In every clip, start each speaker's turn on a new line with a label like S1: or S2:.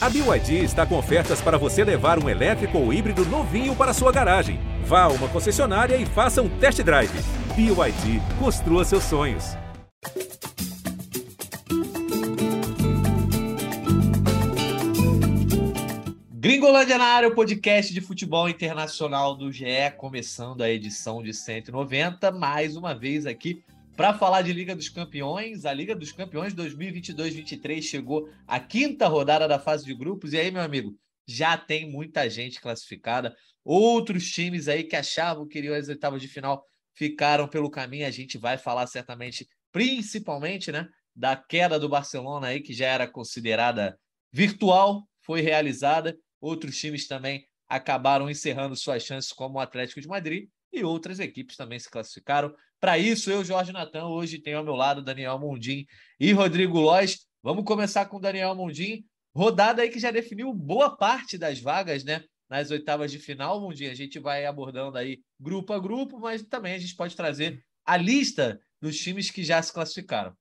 S1: A BYD está com ofertas para você levar um elétrico ou híbrido novinho para sua garagem. Vá a uma concessionária e faça um test drive. BYD, construa seus sonhos.
S2: Gringolândia na área, o podcast de futebol internacional do GE, começando a edição de 190, mais uma vez aqui para falar de Liga dos Campeões. A Liga dos Campeões 2022-23 chegou à quinta rodada da fase de grupos. E aí, meu amigo, já tem muita gente classificada. Outros times aí que achavam que iriam às oitavas de final ficaram pelo caminho. A gente vai falar certamente, principalmente, né, da queda do Barcelona aí, que já era considerada virtual, foi realizada. Outros times também acabaram encerrando suas chances, como o Atlético de Madrid, e outras equipes também se classificaram. Para isso, eu, Jorge Natan, hoje tenho ao meu lado Daniel Mundim e Rodrigo Lois. Vamos começar com Daniel Mundim. Rodada aí que já definiu boa parte das vagas, né? Nas oitavas de final, Mundim. A gente vai abordando aí grupo a grupo, mas também a gente pode trazer a lista dos times que já se classificaram.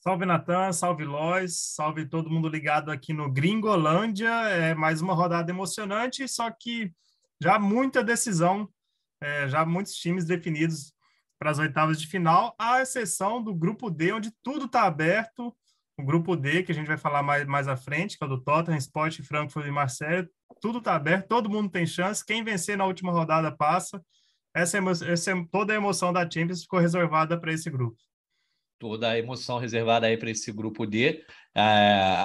S3: Salve Natan, salve Lois, salve todo mundo ligado aqui no Gringolândia. É mais uma rodada emocionante, só que já muita decisão, é, já muitos times definidos para as oitavas de final, à exceção do grupo D, onde tudo está aberto. O grupo D, que a gente vai falar mais, mais à frente, que é o do Tottenham, Sport, Frankfurt e Marseille, tudo está aberto, todo mundo tem chance. Quem vencer na última rodada passa. Essa, essa toda a emoção da Champions ficou reservada para esse grupo.
S2: Toda a emoção reservada aí para esse grupo D. É,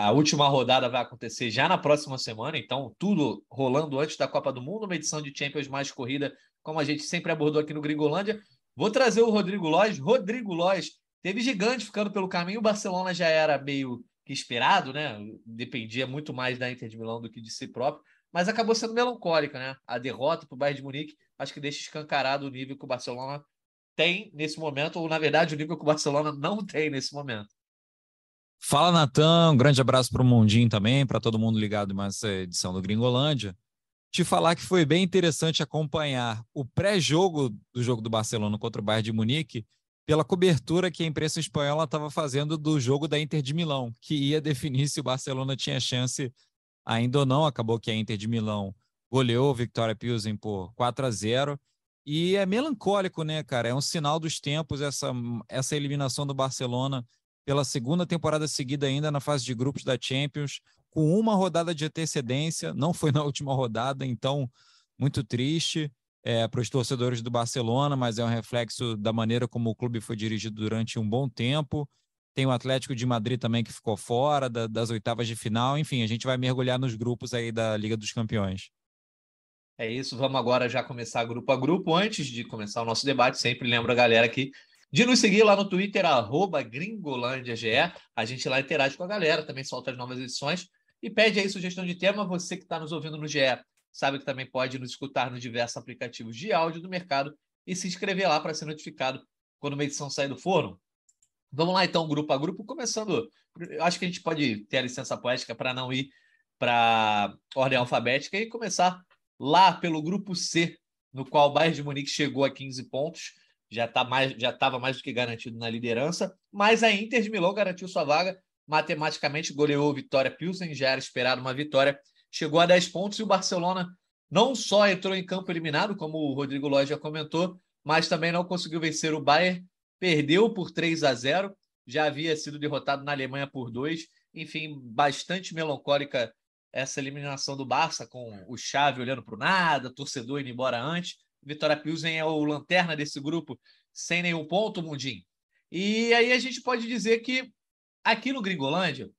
S2: a última rodada vai acontecer já na próxima semana, então tudo rolando antes da Copa do Mundo, uma edição de Champions mais corrida, como a gente sempre abordou aqui no Gringolândia. Vou trazer o Rodrigo Lois. Rodrigo Lois teve gigante ficando pelo caminho. O Barcelona já era meio que esperado, né? Dependia muito mais da Inter de Milão do que de si próprio, mas acabou sendo melancólica, né? A derrota para o Bayern de Munique acho que deixa escancarado o nível que o Barcelona tem nesse momento, ou na verdade o nível que o Barcelona não tem nesse momento.
S4: Fala, Natan. Um grande abraço para o Mundinho também, para todo mundo ligado em mais edição do Gringolândia te falar que foi bem interessante acompanhar o pré-jogo do jogo do Barcelona contra o Bayern de Munique pela cobertura que a imprensa espanhola estava fazendo do jogo da Inter de Milão, que ia definir se o Barcelona tinha chance ainda ou não. Acabou que a Inter de Milão goleou o Victoria Pilsen por 4 a 0 e é melancólico, né, cara? É um sinal dos tempos essa, essa eliminação do Barcelona pela segunda temporada seguida ainda na fase de grupos da Champions com uma rodada de antecedência, não foi na última rodada, então muito triste é, para os torcedores do Barcelona, mas é um reflexo da maneira como o clube foi dirigido durante um bom tempo. Tem o Atlético de Madrid também que ficou fora da, das oitavas de final. Enfim, a gente vai mergulhar nos grupos aí da Liga dos Campeões.
S2: É isso, vamos agora já começar grupo a grupo. Antes de começar o nosso debate, sempre lembro a galera aqui de nos seguir lá no Twitter, arroba GringolândiaGE. A gente lá interage com a galera, também solta as novas edições. E pede aí sugestão de tema, você que está nos ouvindo no GE, sabe que também pode nos escutar nos diversos aplicativos de áudio do mercado e se inscrever lá para ser notificado quando uma edição sair do forno. Vamos lá então, grupo a grupo, começando. Acho que a gente pode ter a licença poética para não ir para ordem alfabética e começar lá pelo grupo C, no qual o Bayern de Munique chegou a 15 pontos, já tá mais já estava mais do que garantido na liderança, mas a Inter de Milão garantiu sua vaga matematicamente goleou Vitória Pilsen, já era esperado uma vitória, chegou a 10 pontos e o Barcelona não só entrou em campo eliminado, como o Rodrigo Lóis já comentou, mas também não conseguiu vencer o Bayern, perdeu por 3 a 0, já havia sido derrotado na Alemanha por 2, enfim, bastante melancólica essa eliminação do Barça, com o Xavi olhando para o nada, torcedor indo embora antes. Vitória Pilsen é o lanterna desse grupo, sem nenhum ponto, Mundim. E aí a gente pode dizer que Aqui no Gringolândia,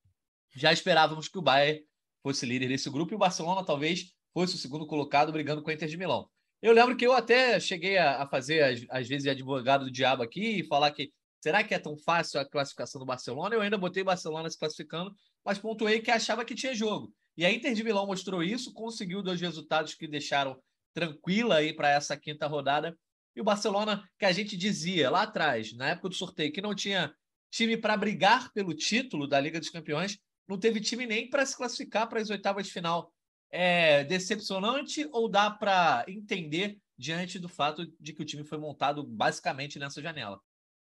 S2: já esperávamos que o Bayern fosse líder desse grupo e o Barcelona talvez fosse o segundo colocado brigando com a Inter de Milão. Eu lembro que eu até cheguei a, fazer, às, vezes, advogado do diabo aqui e falar que será que é tão fácil a classificação do Barcelona? Eu ainda botei Barcelona se classificando, mas pontuei que achava que tinha jogo. E a Inter de Milão mostrou isso, conseguiu dois resultados que deixaram tranquila aí para essa quinta rodada. E o Barcelona, que a gente dizia lá atrás, na época do sorteio, que não tinha time para brigar pelo título da Liga dos Campeões, não teve time nem para se classificar para as oitavas de final. É decepcionante ou dá para entender diante do fato de que o time foi montado basicamente nessa janela?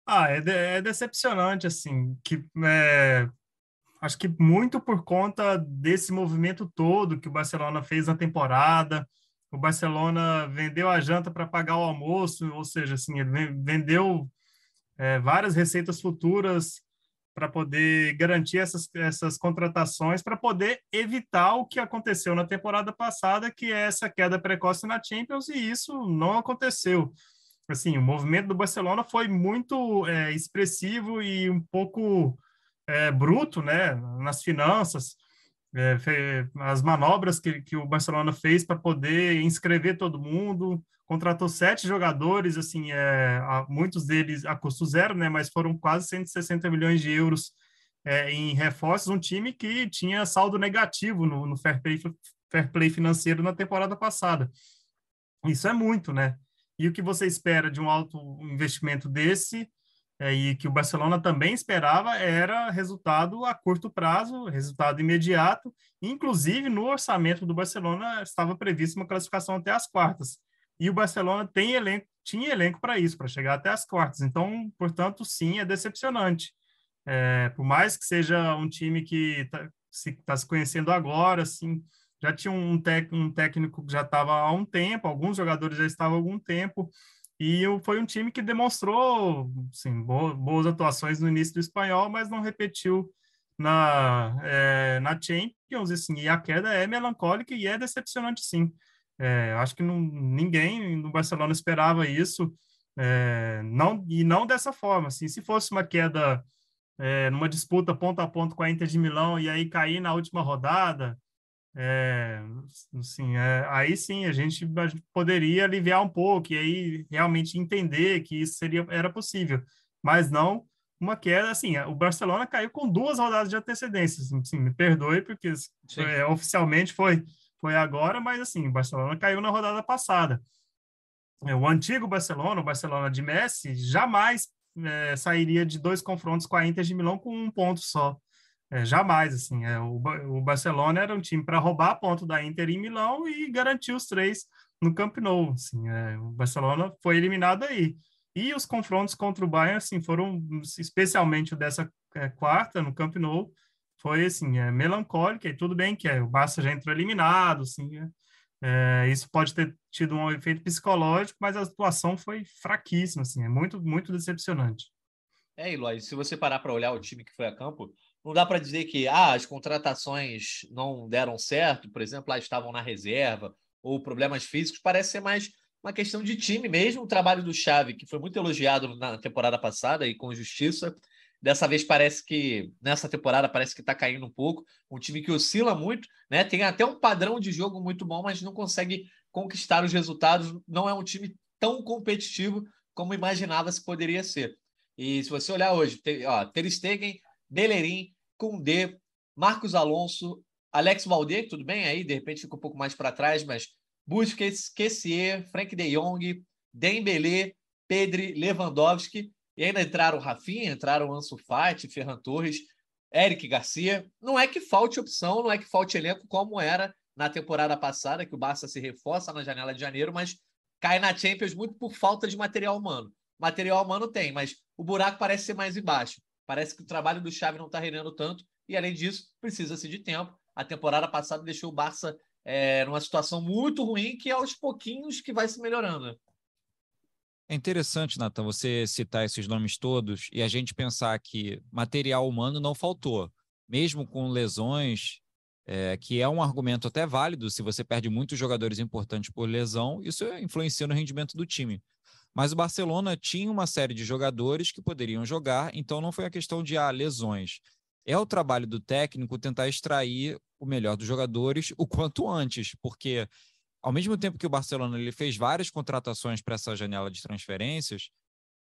S3: Ah, é, de, é decepcionante, assim, que é, Acho que muito por conta desse movimento todo que o Barcelona fez na temporada. O Barcelona vendeu a janta para pagar o almoço, ou seja, assim, ele vendeu é, várias receitas futuras para poder garantir essas, essas contratações, para poder evitar o que aconteceu na temporada passada, que é essa queda precoce na Champions, e isso não aconteceu. Assim, o movimento do Barcelona foi muito é, expressivo e um pouco é, bruto, né, nas finanças, é, as manobras que, que o Barcelona fez para poder inscrever todo mundo, contratou sete jogadores, assim, é, muitos deles a custo zero, né, mas foram quase 160 milhões de euros é, em reforços, um time que tinha saldo negativo no, no fair, play, fair play financeiro na temporada passada. Isso é muito, né? E o que você espera de um alto investimento desse é, e que o Barcelona também esperava era resultado a curto prazo, resultado imediato. Inclusive, no orçamento do Barcelona estava prevista uma classificação até as quartas. E o Barcelona tem elenco, tinha elenco para isso, para chegar até as quartas. Então, portanto, sim, é decepcionante. É, por mais que seja um time que está se, tá se conhecendo agora, assim, já tinha um, tec, um técnico que já estava há um tempo, alguns jogadores já estavam há algum tempo, e foi um time que demonstrou assim, boas atuações no início do espanhol, mas não repetiu na, é, na Champions. Assim, e a queda é melancólica e é decepcionante, sim. É, acho que não, ninguém no Barcelona esperava isso, é, não, e não dessa forma. Assim, se fosse uma queda é, numa disputa ponto a ponto com a Inter de Milão e aí cair na última rodada, é, assim, é, aí sim a gente poderia aliviar um pouco e aí realmente entender que isso seria era possível, mas não uma queda assim. O Barcelona caiu com duas rodadas de antecedência. Assim me perdoe porque é, oficialmente foi foi agora, mas assim o Barcelona caiu na rodada passada. É, o antigo Barcelona, o Barcelona de Messi, jamais é, sairia de dois confrontos com a Inter de Milão com um ponto só. É, jamais, assim, é, o, o Barcelona era um time para roubar ponto da Inter em Milão e garantir os três no Camp Nou, assim, é, o Barcelona foi eliminado aí. E os confrontos contra o Bayern, assim, foram, especialmente o dessa é, quarta, no Camp Nou, foi, assim, é, melancólico, e tudo bem que é, o Barça já entrou eliminado, assim, é, isso pode ter tido um efeito psicológico, mas a situação foi fraquíssima, assim, é muito, muito decepcionante.
S2: É, Eloy, se você parar para olhar o time que foi a campo, não dá para dizer que ah, as contratações não deram certo, por exemplo, lá estavam na reserva, ou problemas físicos, parece ser mais uma questão de time mesmo. O trabalho do Xavi, que foi muito elogiado na temporada passada e com justiça, dessa vez parece que, nessa temporada, parece que está caindo um pouco. Um time que oscila muito, né? tem até um padrão de jogo muito bom, mas não consegue conquistar os resultados. Não é um time tão competitivo como imaginava se poderia ser. E se você olhar hoje, ter, ó, Ter Stegen Bellerin, Koundé, Marcos Alonso, Alex Valde, tudo bem aí, de repente fica um pouco mais para trás, mas Busquets, Kessier, Frank de Jong, Dembélé, Pedri, Lewandowski, e ainda entraram Rafinha, entraram Ansu Fati, Ferran Torres, Eric Garcia. Não é que falte opção, não é que falte elenco como era na temporada passada, que o Barça se reforça na janela de janeiro, mas cai na Champions muito por falta de material humano. Material humano tem, mas o buraco parece ser mais embaixo. Parece que o trabalho do Xavi não está rendendo tanto e, além disso, precisa-se de tempo. A temporada passada deixou o Barça é, numa situação muito ruim que, aos pouquinhos, que vai se melhorando.
S4: É interessante, Nathan, você citar esses nomes todos e a gente pensar que material humano não faltou, mesmo com lesões, é, que é um argumento até válido. Se você perde muitos jogadores importantes por lesão, isso influencia no rendimento do time. Mas o Barcelona tinha uma série de jogadores que poderiam jogar, então não foi a questão de ah, lesões. É o trabalho do técnico tentar extrair o melhor dos jogadores o quanto antes, porque ao mesmo tempo que o Barcelona ele fez várias contratações para essa janela de transferências,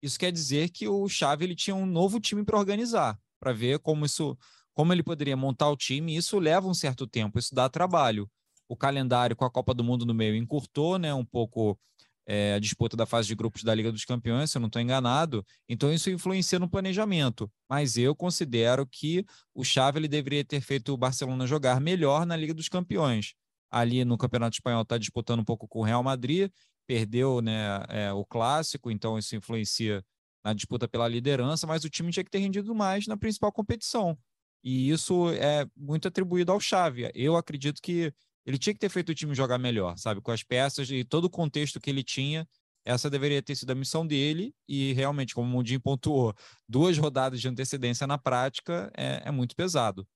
S4: isso quer dizer que o Xavi ele tinha um novo time para organizar, para ver como isso, como ele poderia montar o time. Isso leva um certo tempo, isso dá trabalho. O calendário com a Copa do Mundo no meio encurtou, né, um pouco é, a disputa da fase de grupos da Liga dos Campeões, se eu não estou enganado. Então isso influencia no planejamento. Mas eu considero que o Xavi ele deveria ter feito o Barcelona jogar melhor na Liga dos Campeões. Ali no Campeonato Espanhol está disputando um pouco com o Real Madrid, perdeu né, é, o clássico, então isso influencia na disputa pela liderança, mas o time tinha que ter rendido mais na principal competição. E isso é muito atribuído ao Xavi. Eu acredito que ele tinha que ter feito o time jogar melhor, sabe? Com as peças e todo o contexto que ele tinha, essa deveria ter sido a missão dele. E realmente, como o Mundinho pontuou, duas rodadas de antecedência na prática é, é muito pesado.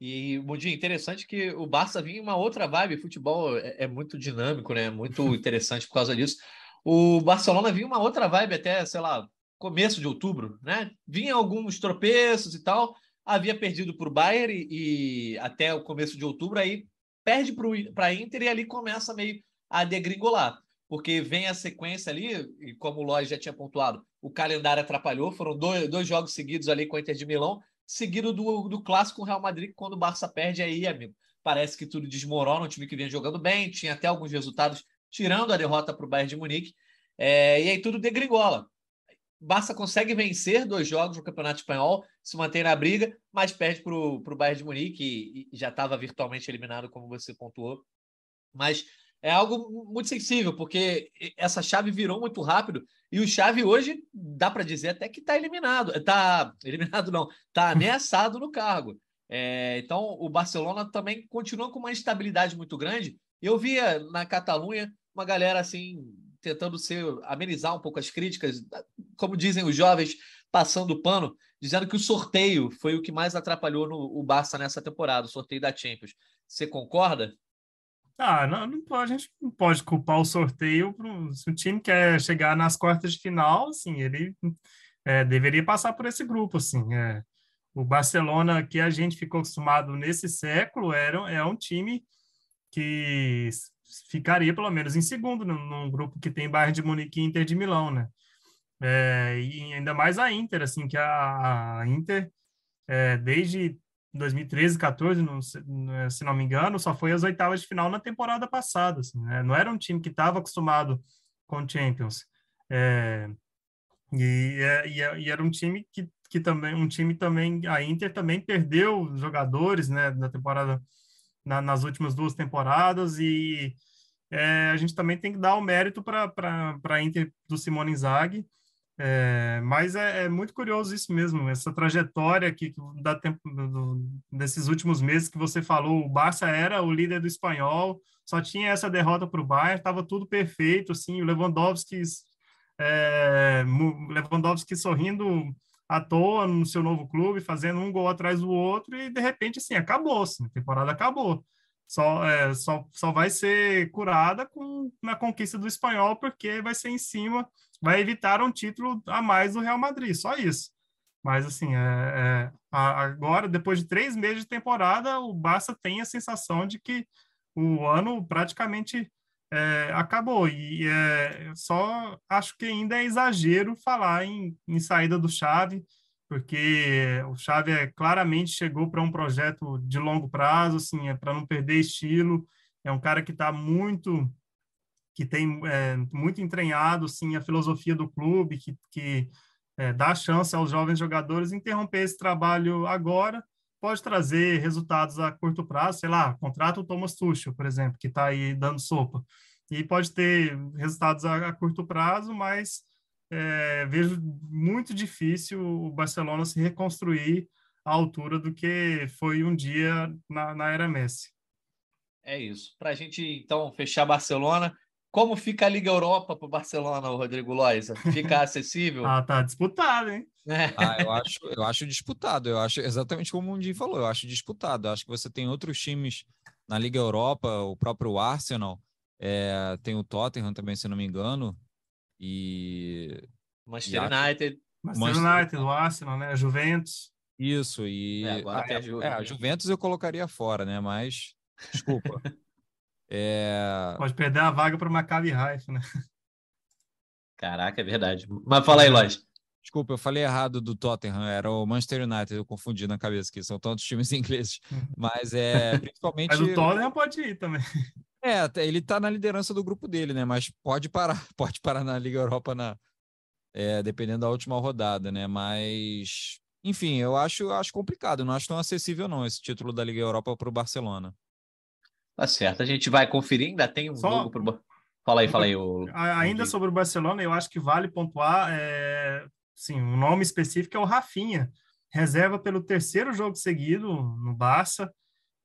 S2: E, Mundinho, interessante que o Barça vinha uma outra vibe. Futebol é, é muito dinâmico, né? Muito interessante por causa disso. O Barcelona vinha uma outra vibe até, sei lá, começo de outubro, né? Vinha alguns tropeços e tal, havia perdido para o Bayern e, e, até o começo de outubro, aí perde para a Inter e ali começa meio a degringolar, porque vem a sequência ali, e como o Lois já tinha pontuado, o calendário atrapalhou, foram dois, dois jogos seguidos ali com a Inter de Milão, seguido do, do clássico Real Madrid, quando o Barça perde aí, amigo. Parece que tudo desmorona, um time que vinha jogando bem, tinha até alguns resultados, tirando a derrota para o Bayern de Munique, é, e aí tudo degringola. Barça consegue vencer dois jogos no Campeonato Espanhol, se mantém na briga, mas perde para o Bayern de Munique e, e já estava virtualmente eliminado, como você pontuou. Mas é algo muito sensível, porque essa chave virou muito rápido e o Chave hoje dá para dizer até que está eliminado. Está eliminado, não, está ameaçado no cargo. É, então o Barcelona também continua com uma instabilidade muito grande. Eu via na Catalunha uma galera assim tentando ser, amenizar um pouco as críticas, como dizem os jovens, passando o pano, dizendo que o sorteio foi o que mais atrapalhou no, o Barça nessa temporada, o sorteio da Champions. Você concorda?
S3: Ah, não, não pode, a gente não pode culpar o sorteio. Pro, se o time quer chegar nas quartas de final, assim, ele é, deveria passar por esse grupo, assim. É. O Barcelona que a gente ficou acostumado nesse século era, é um time que ficaria pelo menos em segundo num, grupo que tem Bayern de Munique e Inter de Milão, né? É, e ainda mais a Inter, assim, que a, a Inter, é, desde 2013, 14, não, se não me engano, só foi às oitavas de final na temporada passada, assim, né? Não era um time que estava acostumado com Champions. É, e, é, e, é, e, era um time que, que também, um time também, a Inter também perdeu jogadores, né, na temporada na, nas últimas duas temporadas e é, a gente também tem que dar o mérito para a Inter do Simone Inzaghi, é, mas é, é, muito curioso isso mesmo, essa trajetória aqui da tempo, do, desses últimos meses que você falou, o Barça era o líder do espanhol, só tinha essa derrota para o Bayern, estava tudo perfeito, assim, o Lewandowski, é, Lewandowski sorrindo à toa no seu novo clube, fazendo um gol atrás do outro, e de repente, assim, acabou, assim, a temporada acabou. Só, é, só, só vai ser curada com, na conquista do espanhol, porque vai ser em cima, vai evitar um título a mais do Real Madrid, só isso. Mas, assim, é, é, agora, depois de três meses de temporada, o Barça tem a sensação de que o ano praticamente é, acabou. E é, só acho que ainda é exagero falar em, em saída do Chave, porque o Chave é, claramente chegou para um projeto de longo prazo, assim, é para não perder estilo. É um cara que está muito que tem é, muito entranhado assim a filosofia do clube que, que é, dá chance aos jovens jogadores interromper esse trabalho agora pode trazer resultados a curto prazo, sei lá, contrata o Thomas Tuchel, por exemplo, que está aí dando sopa, e pode ter resultados a, a curto prazo, mas é, vejo muito difícil o Barcelona se reconstruir à altura do que foi um dia na, na era Messi.
S2: É isso. Para a gente, então, fechar Barcelona, como fica a Liga Europa para o Barcelona, Rodrigo Lois? Fica acessível?
S3: ah, tá disputado, hein?
S4: É. Ah, eu, acho, eu acho disputado. Eu acho exatamente como o Mundinho falou. Eu acho disputado. Eu acho que você tem outros times na Liga Europa, o próprio Arsenal, é, tem o Tottenham também, se não me engano. E.
S2: Manchester e United.
S3: Manchester United, o Arsenal, né? A Juventus.
S4: Isso, e. É, agora a, a, Ju... é, a Juventus eu colocaria fora, né? Mas. Desculpa. É...
S3: Pode perder a vaga para o Maccabi Haifa, né?
S2: Caraca, é verdade. Mas fala aí, Lóis.
S4: Desculpa, eu falei errado do Tottenham, era o Manchester United, eu confundi na cabeça aqui, são tantos times ingleses. Mas é principalmente.
S3: Mas o Tottenham pode ir também.
S4: É, ele tá na liderança do grupo dele, né? Mas pode parar, pode parar na Liga Europa na, é, dependendo da última rodada, né? Mas, enfim, eu acho, acho complicado, não acho tão acessível não esse título da Liga Europa para o Barcelona.
S2: Tá certo. A gente vai conferir, ainda tem um Só... jogo pro. Fala aí, fala aí. O...
S3: Ainda sobre o Barcelona, eu acho que vale pontuar, é... sim, o um nome específico é o Rafinha, reserva pelo terceiro jogo seguido no Barça,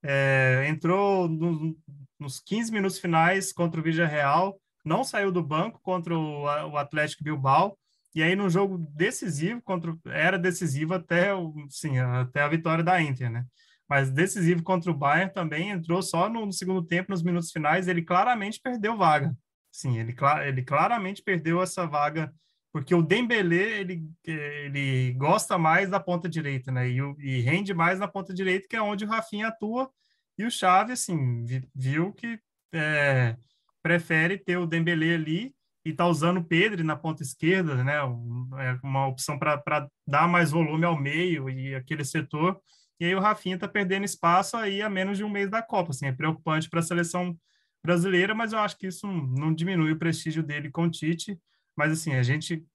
S3: é, entrou no, nos 15 minutos finais contra o Vídea Real, não saiu do banco contra o, o Atlético Bilbao, e aí no jogo decisivo, contra, era decisivo até, sim, até a vitória da Inter, né? Mas decisivo contra o Bayern também entrou só no, no segundo tempo, nos minutos finais, ele claramente perdeu vaga. Sim, ele, ele claramente perdeu essa vaga porque o Dembélé ele, ele gosta mais da ponta direita, né? E, e, rende mais na ponta direita, que é onde o Rafinha atua. E o Xavi, assim, viu que é, prefere ter o Dembélé ali e tá usando o Pedro na ponta esquerda, né? É uma opção para dar mais volume ao meio e aquele setor. E aí o Rafinha tá perdendo espaço aí a menos de um mês da Copa, assim, é preocupante para a seleção brasileira, mas eu acho que isso não diminui o prestígio dele com o Tite mas, assim, a gente,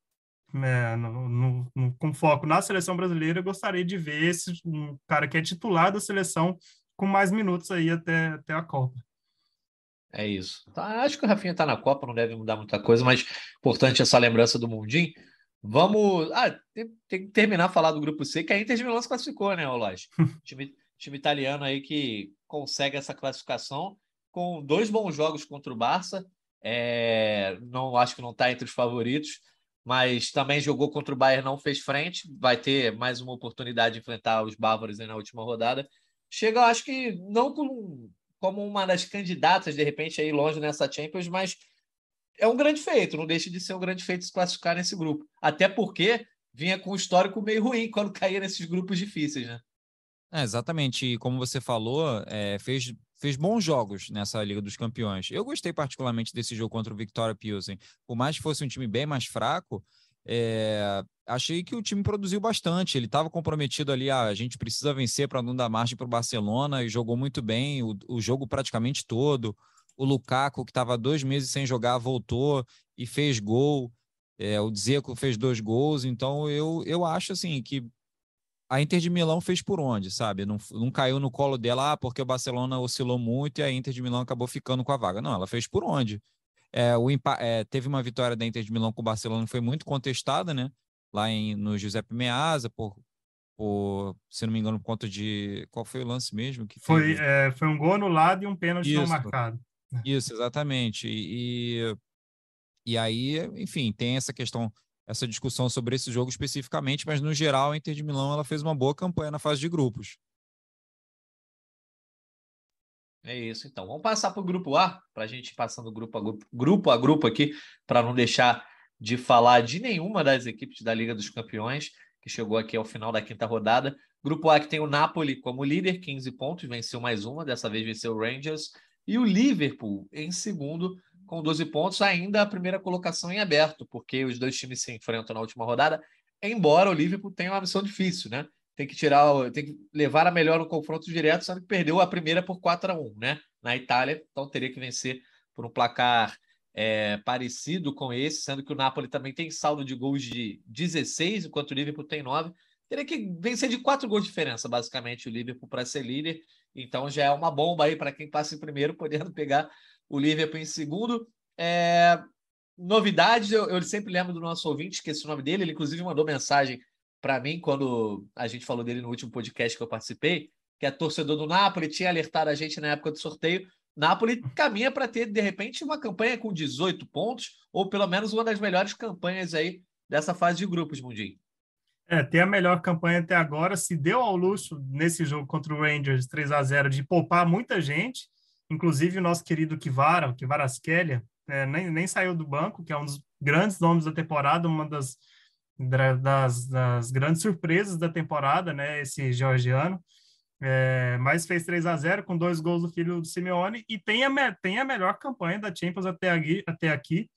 S3: é, no, no, no, com foco na seleção brasileira, eu gostaria de ver esse um cara que é titular da seleção com mais minutos aí até, até a Copa.
S2: É isso. Tá, acho que o Rafinha está na Copa, não deve mudar muita coisa, mas importante essa lembrança do Mundim. Vamos. Ah, tem, tem, que terminar a falar do grupo C, que a Inter de Milão se classificou, né, Olaj? time, time italiano aí que consegue essa classificação com dois bons jogos contra o Barça é, não acho que não está entre os favoritos, mas também jogou contra o Bayern, não fez frente. Vai ter mais uma oportunidade de enfrentar os bávaros na última rodada. Chega, acho que não com, como uma das candidatas, de repente, aí longe nessa Champions, mas é um grande feito. Não deixa de ser um grande feito se classificar nesse grupo. Até porque vinha com um histórico meio ruim quando caía nesses grupos difíceis, né?
S4: É, exatamente. E como você falou, é, fez fez bons jogos nessa Liga dos Campeões. Eu gostei particularmente desse jogo contra o Victoria Pilsen. Por mais que fosse um time bem mais fraco, é, achei que o time produziu bastante. Ele estava comprometido ali, ah, a gente precisa vencer para não dar margem para o Barcelona e jogou muito bem o, o jogo praticamente todo. O Lukaku, que estava dois meses sem jogar, voltou e fez gol. É, o Dzeko fez dois gols. Então eu, eu acho assim que a Inter de Milão fez por onde, sabe? Não, não caiu no colo dela, ah, porque o Barcelona oscilou muito e a Inter de Milão acabou ficando com a vaga. Não, ela fez por onde. É, o, é, teve uma vitória da Inter de Milão com o Barcelona que foi muito contestada, né? Lá em, no Giuseppe Meazza, por, por, se não me engano, por conta de. Qual foi o lance mesmo? Que
S3: foi, é, foi um gol anulado e um pênalti não marcado.
S4: Isso, exatamente. E, e aí, enfim, tem essa questão essa discussão sobre esse jogo especificamente, mas no geral a Inter de Milão ela fez uma boa campanha na fase de grupos.
S2: É isso, então. Vamos passar para o grupo A, para a gente ir passando grupo a grupo, grupo a grupo aqui, para não deixar de falar de nenhuma das equipes da Liga dos Campeões, que chegou aqui ao final da quinta rodada. Grupo A que tem o Napoli como líder, 15 pontos, venceu mais uma, dessa vez venceu o Rangers, e o Liverpool em segundo, com 12 pontos, ainda a primeira colocação em aberto, porque os dois times se enfrentam na última rodada, embora o Liverpool tenha uma missão difícil, né? Tem que tirar, tem que levar a melhor no confronto direto, sendo que perdeu a primeira por 4 a 1 né? Na Itália, então teria que vencer por um placar é, parecido com esse, sendo que o Napoli também tem saldo de gols de 16, enquanto o Liverpool tem 9. Teria que vencer de 4 gols de diferença, basicamente, o Liverpool para ser líder. Então já é uma bomba aí para quem passa em primeiro, podendo pegar o Liverpool em segundo. É, novidades, eu, eu, sempre lembro do nosso ouvinte, esqueci o nome dele, ele inclusive mandou mensagem para mim quando a gente falou dele no último podcast que eu participei, que é torcedor do Napoli, tinha alertado a gente na época do sorteio. Napoli caminha para ter, de repente, uma campanha com 18 pontos, ou pelo menos uma das melhores campanhas aí dessa fase de grupos, Mundinho.
S3: É, tem a melhor campanha até agora, se deu ao luxo nesse jogo contra o Rangers 3 a 0 de poupar muita gente, Inclusive, o nosso querido Kivara, o Kivaraskeliya, é, nem, nem saiu do banco, que é um dos grandes nomes da temporada, uma das, das, das grandes surpresas da temporada, né? Esse georgiano. É, mas fez 3 a 0 com dois gols do filho do Simeone e tem a, tem a melhor campanha da Champions até aqui, até aqui.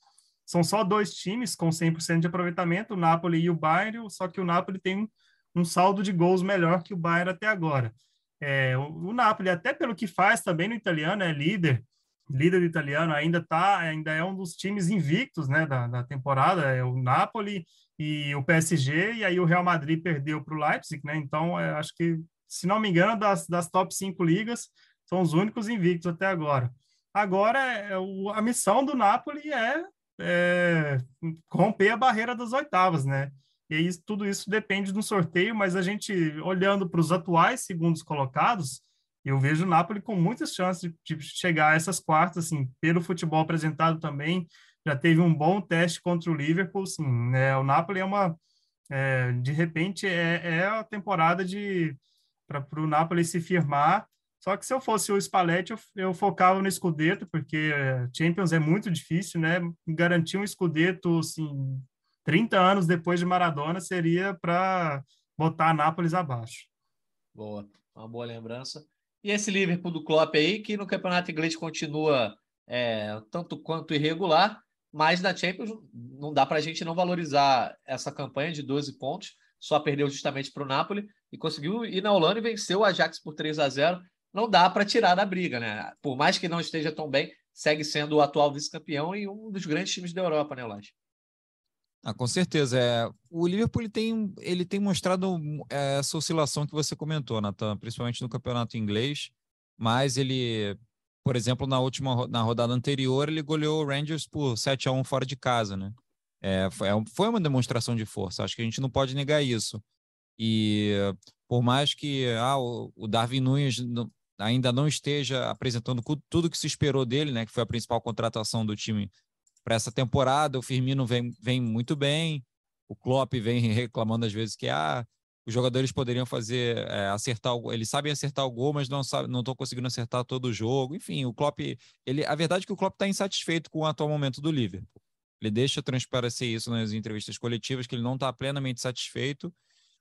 S3: São só dois times com 100% de aproveitamento, o Napoli e o Bayern, só que o Napoli tem um, saldo de gols melhor que o Bayern até agora. É, o, o Napoli, até pelo que faz também no italiano, é líder, líder do italiano, ainda tá, ainda é um dos times invictos, né, da, da temporada, é o Napoli e o PSG, e aí o Real Madrid perdeu para o Leipzig, né, então é, acho que, se não me engano, das, das top cinco ligas, são os únicos invictos até agora. Agora, é, a missão do Napoli é, é romper a barreira das oitavas, né, e isso, tudo isso depende do sorteio, mas a gente, olhando para os atuais segundos colocados, eu vejo o Napoli com muitas chances de, de, chegar a essas quartas, assim, pelo futebol apresentado também, já teve um bom teste contra o Liverpool, sim, né? O Napoli é uma, é, de repente, é, é a temporada de para o Napoli se firmar. Só que se eu fosse o Spalletti, eu, eu focava no Scudetto, porque é, Champions é muito difícil, né? Garantir um Scudetto, assim, 30 anos depois de Maradona seria para botar a Nápoles abaixo.
S2: Boa, uma boa lembrança. E esse Liverpool do Klopp aí, que no campeonato inglês continua é, tanto quanto irregular, mas na Champions não dá para a gente não valorizar essa campanha de 12 pontos. Só perdeu justamente para o Napoli e conseguiu ir na Holanda e venceu o Ajax por 3 a 0 Não dá para tirar da briga, né? Por mais que não esteja tão bem, segue sendo o atual vice-campeão e um dos grandes times da Europa, né, Laje?
S4: Ah, com certeza. É, o Liverpool ele tem, ele tem mostrado é, essa oscilação que você comentou, Natan, principalmente no campeonato inglês, mas ele, por exemplo, na última na rodada anterior, ele goleou o Rangers por 7 a 1 fora de casa, né? É, foi, é foi uma demonstração de força, acho que a gente não pode negar isso. E por mais que ah, o, o Darwin Nunes ainda não esteja apresentando tudo que se esperou dele, né, que foi a principal contratação do time para essa temporada. O Firmino vem, vem muito bem. O Klopp vem reclamando às vezes que ah, os jogadores poderiam fazer é, acertar eles sabem acertar o gol, mas não sabe, não estão conseguindo acertar todo o jogo. Enfim, o Klopp, ele, a verdade é que o Klopp está insatisfeito com o atual momento do Liverpool. Ele deixa transparecer isso nas entrevistas coletivas que ele não está plenamente satisfeito,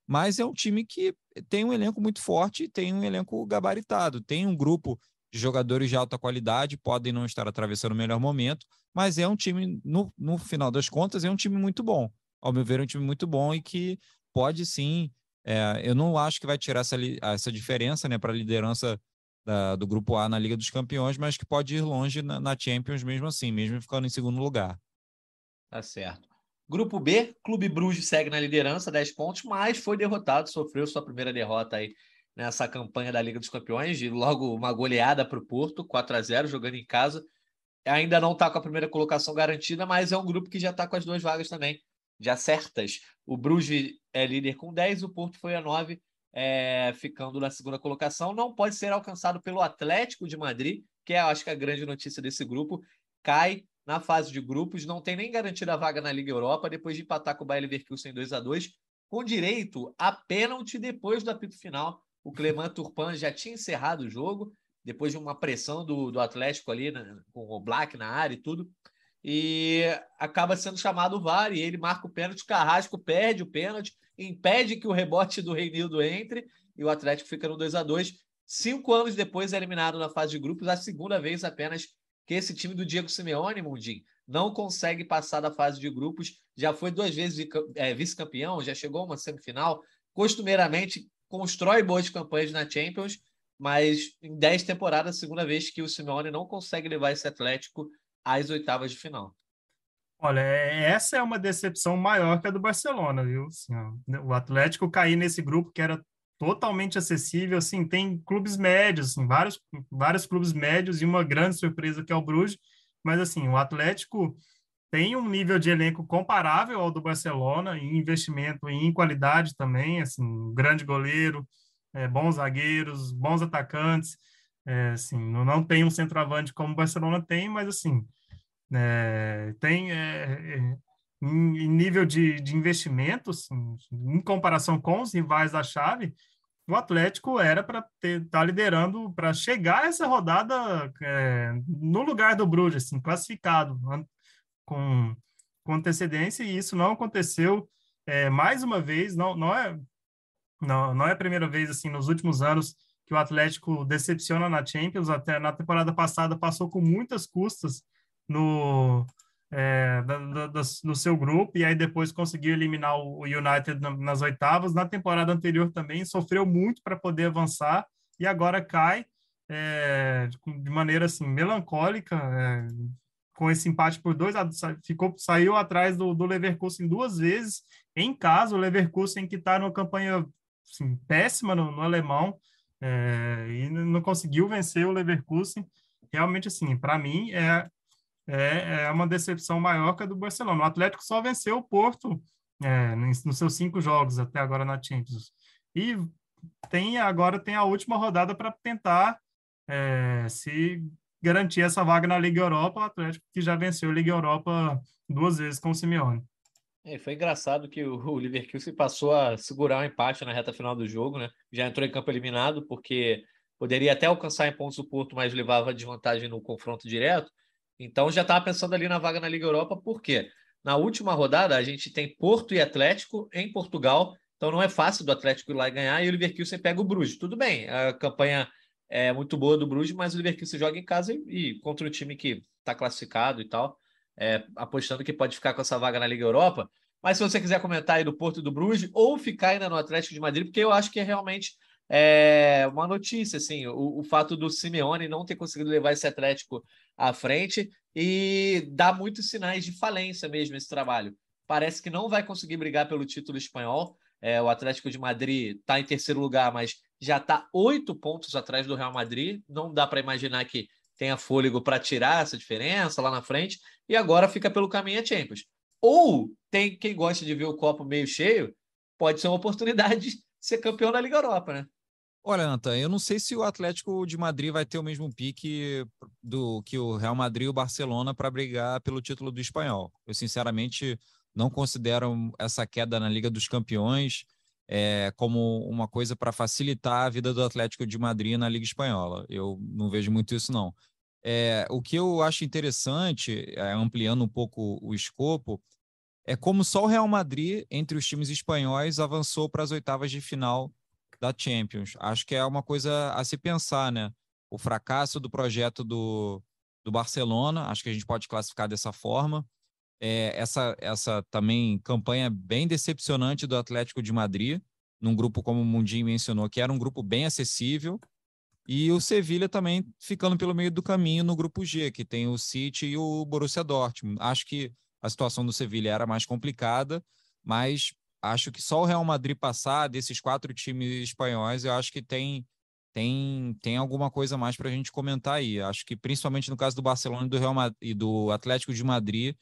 S4: mas é um time que tem um elenco muito forte, tem um elenco gabaritado, tem um grupo de jogadores de alta qualidade, podem não estar atravessando o melhor momento, mas é um time, no, no final das contas, é um time muito bom. Ao meu ver, é um time muito bom e que pode sim. É, eu não acho que vai tirar essa, essa diferença né, para a liderança da, do Grupo A na Liga dos Campeões, mas que pode ir longe na, na Champions mesmo assim, mesmo ficando em segundo lugar.
S2: Tá certo. Grupo B, Clube Bruges segue na liderança, 10 pontos, mas foi derrotado, sofreu sua primeira derrota aí nessa campanha da Liga dos Campeões, e logo uma goleada para o Porto, 4 a 0 jogando em casa. Ainda não está com a primeira colocação garantida, mas é um grupo que já está com as duas vagas também, já certas. O Bruges é líder com 10, o Porto foi a 9, é, ficando na segunda colocação. Não pode ser alcançado pelo Atlético de Madrid, que é, acho que, a grande notícia desse grupo. Cai na fase de grupos, não tem nem garantida a vaga na Liga Europa, depois de empatar com o Bayer Leverkusen 2 a 2 com direito a pênalti depois do apito final o Clement Turpan já tinha encerrado o jogo, depois de uma pressão do, do Atlético ali, né, com o Black na área e tudo. E acaba sendo chamado o VAR e ele marca o pênalti. Carrasco perde o pênalti, impede que o rebote do Reinildo entre e o Atlético fica no 2 a 2 Cinco anos depois é eliminado na fase de grupos, a segunda vez apenas que esse time do Diego Simeone, Mundim, não consegue passar da fase de grupos. Já foi duas vezes é, vice-campeão, já chegou a uma semifinal. Costumeiramente, constrói boas campanhas na Champions, mas em 10 temporadas, segunda vez que o Simeone não consegue levar esse Atlético às oitavas de final.
S3: Olha, é, essa é uma decepção maior que a do Barcelona, viu? Assim, o Atlético cair nesse grupo que era totalmente acessível, assim, tem clubes médios, assim, vários, vários clubes médios e uma grande surpresa que é o Bruges, mas assim, o Atlético tem um nível de elenco comparável ao do Barcelona, em investimento e em qualidade também, assim, um grande goleiro, é, bons zagueiros, bons atacantes, é, assim, não tem um centroavante como o Barcelona tem, mas assim, é, tem é, é, em, nível de, de investimentos, assim, em comparação com os rivais da chave, o Atlético era para estar tá liderando, para chegar essa rodada é, no lugar do Bruges, assim, classificado, com, com antecedência e isso não aconteceu é, mais uma vez, não, não, é, não, não é a primeira vez assim nos últimos anos que o Atlético decepciona na Champions, até na temporada passada passou com muitas custas no, é, da, da, no seu grupo e aí depois conseguiu eliminar o United nas oitavas. Na temporada anterior também sofreu muito para poder avançar e agora cai é, de maneira assim melancólica, é, com esse empate por dois, ficou, saiu atrás do, do Leverkusen duas vezes em casa, o Leverkusen que está numa campanha assim, péssima no, no alemão é, e não conseguiu vencer o Leverkusen. Realmente, assim, para mim é, é, é uma decepção maior que a do Barcelona. O Atlético só venceu o Porto é, nos seus cinco jogos até agora na Champions. E tem agora tem a última rodada para tentar é, se garantir essa vaga na Liga Europa, o Atlético que já venceu a Liga Europa duas vezes com o Simeone.
S2: É, foi engraçado que o, o Leverkusen passou a segurar o um empate na reta final do jogo, né? Já entrou em campo eliminado, porque poderia até alcançar em pontos o Porto, mas levava desvantagem no confronto direto. Então já estava pensando ali na vaga na Liga Europa, por quê? Na última rodada, a gente tem Porto e Atlético em Portugal, então não é fácil do Atlético ir lá e ganhar, e o Leverkusen pega o Bruges. Tudo bem, a campanha é muito boa do Bruges, mas o Leverkusen joga em casa e, e contra o time que está classificado e tal é, apostando que pode ficar com essa vaga na Liga Europa. Mas se você quiser comentar aí do Porto e do Bruges, ou ficar ainda no Atlético de Madrid, porque eu acho que é realmente é, uma notícia, assim, o, o fato do Simeone não ter conseguido levar esse Atlético à frente e dá muitos sinais de falência mesmo esse trabalho. Parece que não vai conseguir brigar pelo título espanhol. É, o Atlético de Madrid está em terceiro lugar, mas já está oito pontos atrás do Real Madrid. Não dá para imaginar que tenha fôlego para tirar essa diferença lá na frente e agora fica pelo caminho a Champions. Ou tem quem gosta de ver o copo meio cheio, pode ser uma oportunidade de ser campeão da Liga Europa, né?
S4: Olha, Nathan, eu não sei se o Atlético de Madrid vai ter o mesmo pique do que o Real Madrid e o Barcelona para brigar pelo título do espanhol. Eu, sinceramente, não considero essa queda na Liga dos Campeões é, como uma coisa para facilitar a vida do Atlético de Madrid na Liga Espanhola. Eu não vejo muito isso, não. É, o que eu acho interessante, é, ampliando um pouco o escopo, é como só o Real Madrid, entre os times espanhóis, avançou para as oitavas de final da Champions. Acho que é uma coisa a se pensar, né? O fracasso do projeto do, do Barcelona, acho que a gente pode classificar dessa forma. É, essa, essa também campanha bem decepcionante do Atlético de Madrid, num grupo, como o Mundinho mencionou, que era um grupo bem acessível, e o Sevilha também ficando pelo meio do caminho no grupo G, que tem o City e o Borussia Dortmund. Acho que a situação do Sevilha era mais complicada, mas acho que só o Real Madrid passar desses quatro times espanhóis, eu acho que tem tem, tem alguma coisa mais para a gente comentar aí. Acho que principalmente no caso do Barcelona e do, Real Madrid, e do Atlético de Madrid,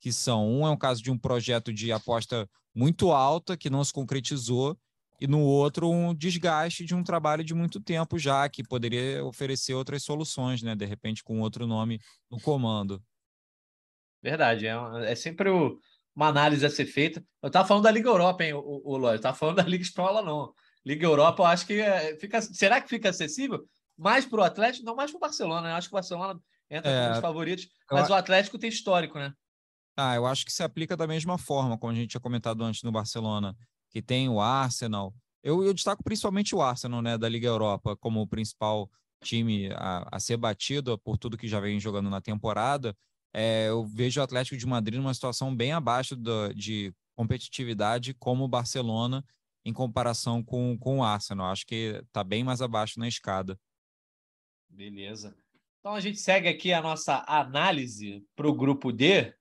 S4: que são um é um caso de um projeto de aposta muito alta que não se concretizou e no outro um desgaste de um trabalho de muito tempo já, que poderia oferecer outras soluções, né? De repente com outro nome no comando.
S2: Verdade, é, é sempre o, uma análise a ser feita. Eu estava falando da Liga Europa, hein, o, o, Eu estava falando da Liga Espanhola, não. Liga Europa, eu acho que é, fica. Será que fica acessível? Mais para o Atlético, não mais para o Barcelona. Eu acho que o Barcelona entra é, como os favoritos, mas eu... o Atlético tem histórico, né?
S4: Ah, eu acho que se aplica da mesma forma, como a gente tinha comentado antes no Barcelona que tem o Arsenal. Eu, eu destaco principalmente o Arsenal, né, da Liga Europa, como o principal time a, a ser batido por tudo que já vem jogando na temporada. É, eu vejo o Atlético de Madrid numa situação bem abaixo do, de competitividade como o Barcelona em comparação com, com o Arsenal. Acho que está bem mais abaixo na escada.
S2: Beleza. Então a gente segue aqui a nossa análise para o grupo D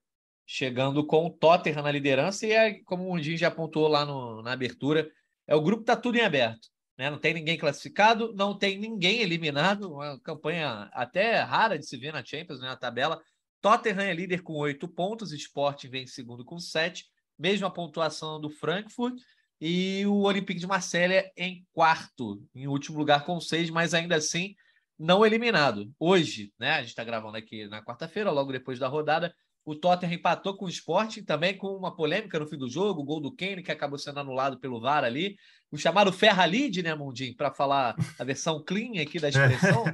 S2: chegando com o Tottenham na liderança e, é, como o Mundinho já apontou lá no, na abertura, é o grupo está tudo em aberto. Né? Não tem ninguém classificado, não tem ninguém eliminado, uma campanha até rara de se ver na Champions, né? na tabela. Tottenham é líder com oito pontos, Sporting vem em segundo com sete, mesma pontuação do Frankfurt, e o Olympique de Marselha em quarto, em último lugar com seis, mas ainda assim não eliminado. Hoje, né? A gente está gravando aqui na quarta-feira, logo depois da rodada, o Tottenham empatou com o Sporting, também com uma polêmica no fim do jogo, o gol do Kane, que acabou sendo anulado pelo VAR ali. O chamado Ferralide, né, Mundinho, para falar a versão clean aqui da expressão.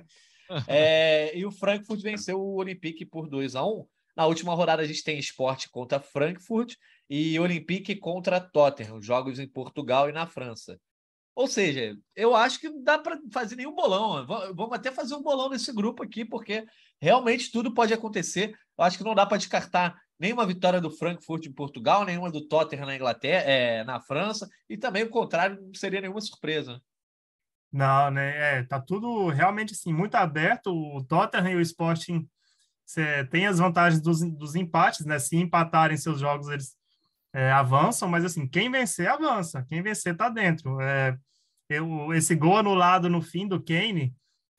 S2: É, e o Frankfurt venceu o Olympique por 2 a 1 Na última rodada, a gente tem Sport contra Frankfurt e Olympique contra Tottenham, jogos em Portugal e na França. Ou seja, eu acho que não dá para fazer nenhum bolão. Vamos até fazer um bolão nesse grupo aqui, porque realmente tudo pode acontecer. Eu acho que não dá para descartar nenhuma vitória do Frankfurt em Portugal, nenhuma do Tottenham na Inglaterra, é, na França, e também o contrário não seria nenhuma surpresa.
S3: Não, né? É, tá tudo realmente assim, muito aberto. O Tottenham e o Sporting têm as vantagens dos, dos empates, né? Se empatarem seus jogos, eles é, avançam, mas assim, quem vencer, avança. Quem vencer tá dentro. É, eu, esse gol anulado no fim do Kane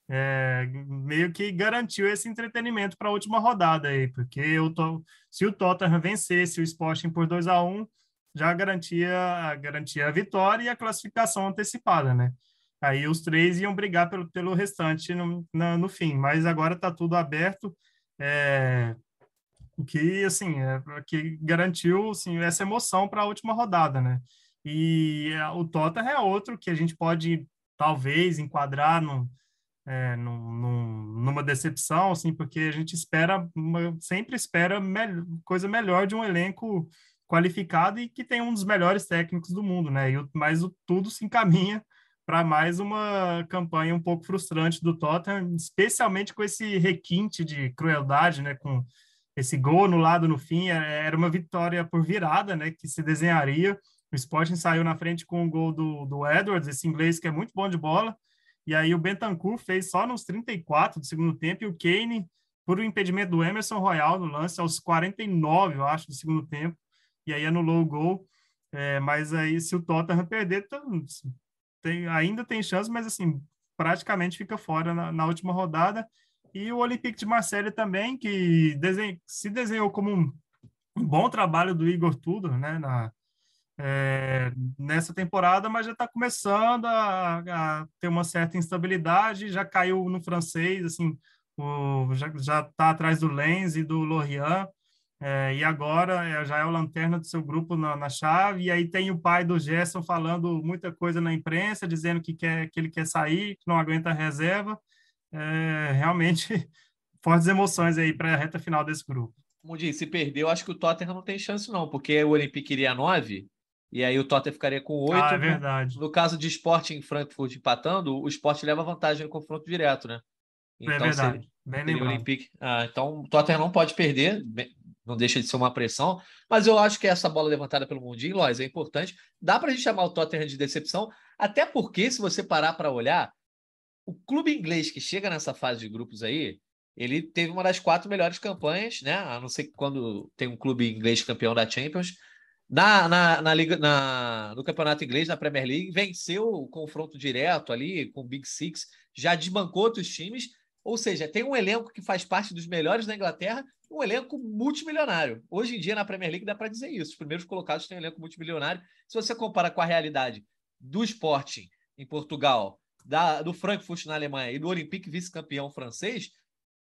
S3: é, meio que garantiu esse entretenimento para a última rodada aí, porque eu tô, se o Tottenham vencesse o Sporting por 2 a 1 um, já garantia, garantia a vitória e a classificação antecipada, né? Aí os três iam brigar pelo, pelo restante no, na, no fim, mas agora está tudo aberto, é, que assim é, que garantiu assim, essa emoção para a última rodada, né? E é, o Tottenham é outro que a gente pode talvez enquadrar no, é, numa decepção, assim, porque a gente espera, uma, sempre espera me coisa melhor de um elenco qualificado e que tem um dos melhores técnicos do mundo, né? E, mas o, tudo se encaminha para mais uma campanha um pouco frustrante do Tottenham, especialmente com esse requinte de crueldade, né? Com esse gol no lado no fim, é, era uma vitória por virada, né? Que se desenharia. O Sporting saiu na frente com o gol do, do Edwards, esse inglês que é muito bom de bola, e aí o Bentancur fez só nos 34 do segundo tempo, e o Kane, por um impedimento do Emerson Royal no lance, aos 49, eu acho, do segundo tempo, e aí anulou o gol. É, mas aí, se o Tottenham perder, tem, ainda tem chance, mas assim, praticamente fica fora na, na última rodada. E o Olympique de Marseille também, que desenho, se desenhou como um, um, bom trabalho do Igor Tudor, né, na, é, nessa temporada, mas já está começando a, a, ter uma certa instabilidade, já caiu no francês, assim, o, já está atrás do Lens e do Lorient, é, e agora é, já é o lanterna do seu grupo na, na, chave, e aí tem o pai do Gerson falando muita coisa na imprensa, dizendo que, quer, que ele quer sair, que não aguenta a reserva, é, realmente fortes emoções aí para a reta final desse grupo.
S2: Mundi, se perdeu, acho que o Tottenham não tem chance não, porque o Olympique iria nove, e aí o Tottenham ficaria com oito.
S3: Ah, é verdade.
S2: No, no caso de esporte em Frankfurt empatando, o esporte leva vantagem no confronto direto, né?
S3: É então, é verdade. Seria, Bem seria
S2: Olympique. Ah, então o Tottenham não pode perder, não deixa de ser uma pressão, mas eu acho que essa bola levantada pelo Mundinho, Lois, é importante. Dá para a gente chamar o Tottenham de decepção, até porque, se você parar para olhar, o clube inglês que chega nessa fase de grupos aí, ele teve uma das quatro melhores campanhas, né? A não ser quando tem um clube inglês campeão da Champions, na, na, na Liga, na, no campeonato inglês, na Premier League, venceu o confronto direto ali com o Big Six, já desbancou outros times, ou seja, tem um elenco que faz parte dos melhores da Inglaterra, um elenco multimilionário. Hoje em dia, na Premier League, dá para dizer isso. Os primeiros colocados têm um elenco multimilionário. Se você compara com a realidade do Sporting em Portugal, da, do Frankfurt na Alemanha e do Olympique vice-campeão francês,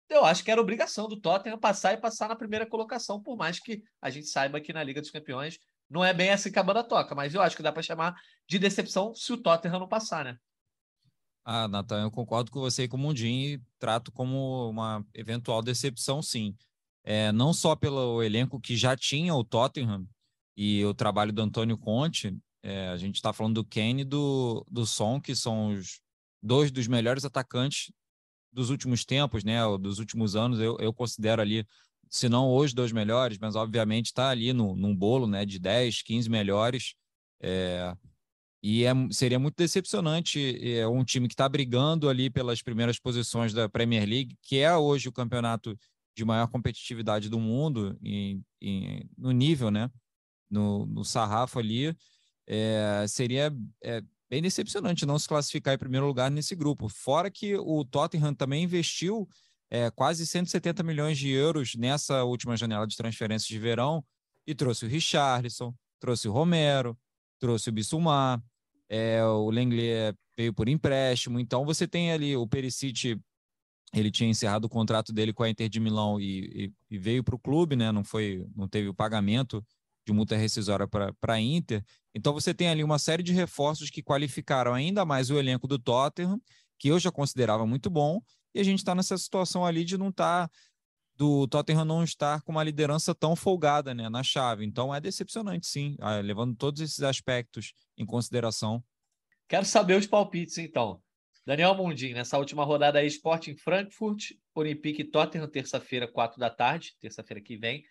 S2: eu acho que era obrigação do Tottenham passar e passar na primeira colocação, por mais que a gente saiba que na Liga dos Campeões não é bem assim que a banda toca, mas eu acho que dá para chamar de decepção se o Tottenham não passar, né?
S4: Ah, Natan, eu concordo com você e com o Mundinho e trato como uma eventual decepção, sim. É, não só pelo elenco que já tinha o Tottenham e o trabalho do Antônio Conte, é, a gente está falando do Kane e do, do Son, que são os dois dos melhores atacantes dos últimos tempos, né, dos últimos anos, eu, eu considero ali, se não os dois melhores, mas obviamente está ali no, num bolo né, de 10, 15 melhores. É, e é, seria muito decepcionante é, um time que está brigando ali pelas primeiras posições da Premier League, que é hoje o campeonato de maior competitividade do mundo, em, em, no nível, né? No, no sarrafo ali, é, seria é, bem decepcionante não se classificar em primeiro lugar nesse grupo. Fora que o Tottenham também investiu quase 170 milhões de euros nessa última janela de transferências de verão e trouxe o Richarlison, trouxe o Romero, trouxe o Bissouma, é, o Lenglet veio por empréstimo. Então você tem ali o Perisic, ele tinha encerrado o contrato dele com a Inter de Milão e, e, e veio para o clube, né? Não foi, não teve o pagamento de multa rescisória para a Inter. Então você tem ali uma série de reforços que qualificaram ainda mais o elenco do Tottenham, que eu já considerava muito bom, e a gente está nessa situação ali de não estar tá, do Tottenham não estar com uma liderança tão folgada né, na chave. Então é decepcionante, sim, ah, levando todos esses aspectos em consideração.
S2: Quero saber os palpites, então. Daniel Mundim, nessa última rodada aí, Sporting Frankfurt, Olympique Tottenham, terça-feira, quatro da tarde, terça-feira que vem.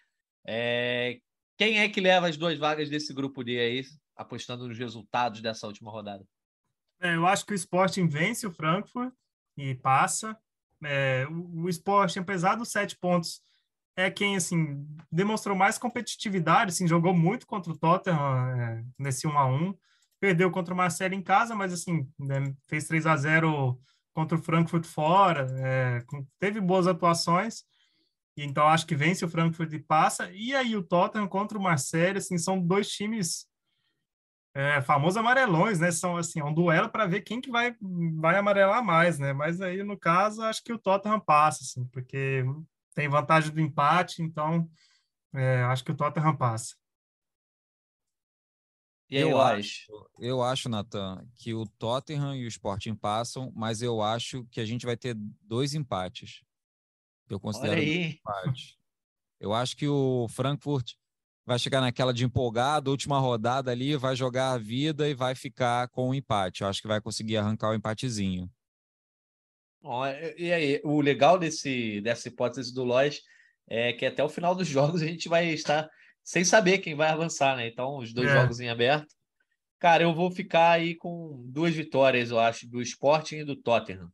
S2: É... Quem é que leva as duas vagas desse grupo D aí, apostando nos resultados dessa última rodada?
S3: É, eu acho que o Sporting vence o Frankfurt e passa. É, o, o Sporting, apesar dos sete pontos, é quem assim demonstrou mais competitividade, assim, jogou muito contra o Tottenham é, nesse 1 a 1 perdeu contra o Marcelo em casa, mas assim né, fez 3 a 0 contra o Frankfurt fora, é, teve boas atuações Então acho que vence o Frankfurt e passa. E aí o Tottenham contra o Marseille, assim, são dois times é, famosos amarelões, né? São assim, é um duelo para ver quem que vai vai amarelar mais, né? Mas aí no caso acho que o Tottenham passa, assim, porque tem vantagem do empate, então é, acho que o Tottenham passa.
S4: E aí, eu acho, eu acho, Nathan, que o Tottenham e o Sporting passam, mas eu acho que a gente vai ter dois empates. Eu considero empate. Eu acho que o Frankfurt vai chegar naquela de empolgado, última rodada ali, vai jogar a vida e vai ficar com o empate. Eu acho que vai conseguir arrancar o empatezinho.
S2: E aí, o legal desse, dessa hipótese do Lois é que até o final dos jogos a gente vai estar sem saber quem vai avançar, né? Então, os dois é. jogos em aberto. Cara, eu vou ficar aí com duas vitórias, eu acho, do Sporting e do Tottenham.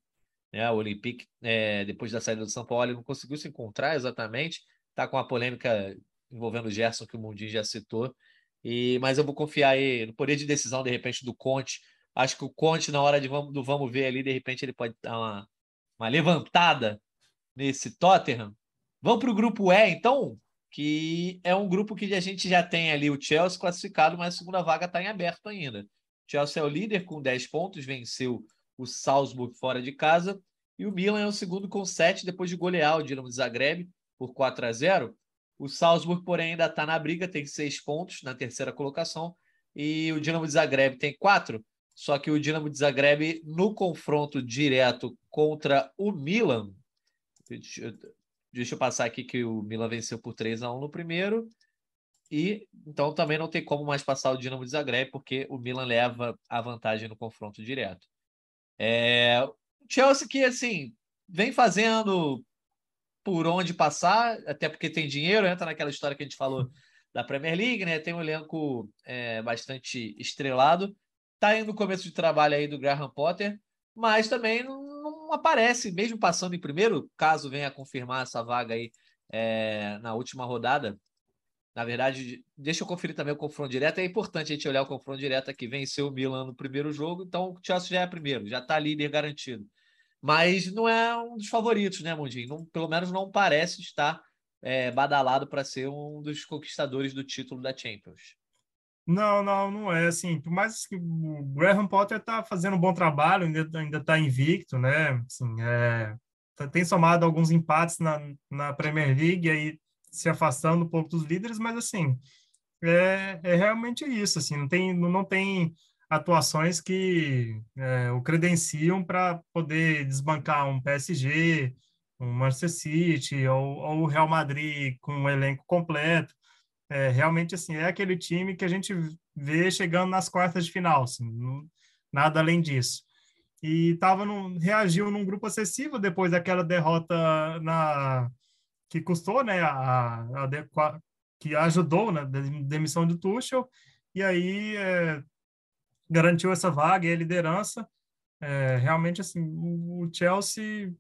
S2: Né? O Olympique, é, depois da saída do São Paulo, não conseguiu se encontrar exatamente. Tá com a polêmica envolvendo o Gerson, que o Mundinho já citou. E, mas eu vou confiar aí no poder de decisão, de repente, do Conte. Acho que o Conte, na hora de vamos, do vamos ver ali, de repente, ele pode dar uma, uma levantada nesse Tottenham. Vamos para o grupo E, então? que é um grupo que a gente já tem ali o Chelsea classificado, mas a segunda vaga está em aberto ainda. O Chelsea é o líder com 10 pontos, venceu o Salzburg fora de casa, e o Milan é o segundo com 7, depois de golear o Dinamo de Zagreb por 4 a 0. O Salzburg, porém, ainda está na briga, tem 6 pontos na terceira colocação, e o Dinamo de Zagreb tem 4, só que o Dinamo de Zagreb, no confronto direto contra o Milan, Deixa eu passar aqui que o Milan venceu por 3 a 1 no primeiro. E então também não tem como mais passar o Dinamo de Zagreb, porque o Milan leva a vantagem no confronto direto. É, Chelsea que assim vem fazendo por onde passar, até porque tem dinheiro, entra naquela história que a gente falou da Premier League, né? Tem um elenco é, bastante estrelado. Tá indo no começo de trabalho aí do Graham Potter, mas também não não aparece, mesmo passando em primeiro, caso venha confirmar essa vaga aí é, na última rodada. Na verdade, deixa eu conferir também o confronto direto. É importante a gente olhar o confronto direto aqui. Venceu o Milan no primeiro jogo, então o Chelsea já é primeiro, já está líder garantido. Mas não é um dos favoritos, né, Mundinho? Não, pelo menos não parece estar é, badalado para ser um dos conquistadores do título da Champions.
S3: Não, não, não é assim. Por mais que o Graham Potter está fazendo um bom trabalho, ainda ainda está invicto, né? Assim, é, tá, tem somado alguns empates na, na Premier League aí se afastando um pouco dos líderes, mas assim é, é realmente isso. Assim, não tem não tem atuações que é, o credenciam para poder desbancar um PSG, um Manchester City ou, ou o Real Madrid com um elenco completo é, realmente assim é aquele time que a gente vê chegando nas quartas de final, assim, não, nada além disso. E tava num, reagiu num grupo acessível depois daquela derrota na que custou, né, a, a, que ajudou na demissão do Tuchel e aí é, garantiu essa vaga e a liderança. É, realmente assim, o, Chelsea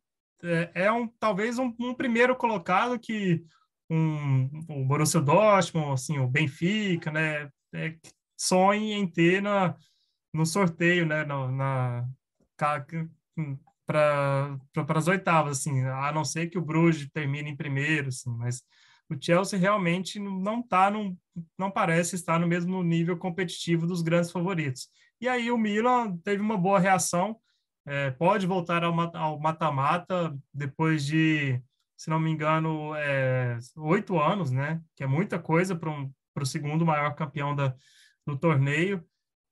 S3: é, é um talvez um, um primeiro colocado que um, o Borussia Dortmund, assim, o Benfica, né, é, sonhe em ter na, no sorteio, né, no, na para as oitavas, assim, a não ser que o Bruges termine em primeiro, assim, mas o Chelsea realmente não tá no, não parece estar no mesmo nível competitivo dos grandes favoritos. E aí o Milan teve uma boa reação, é, pode voltar ao mata-mata depois de se não me engano, é, oito anos, né? Que é muita coisa para um, o segundo maior campeão da, do torneio,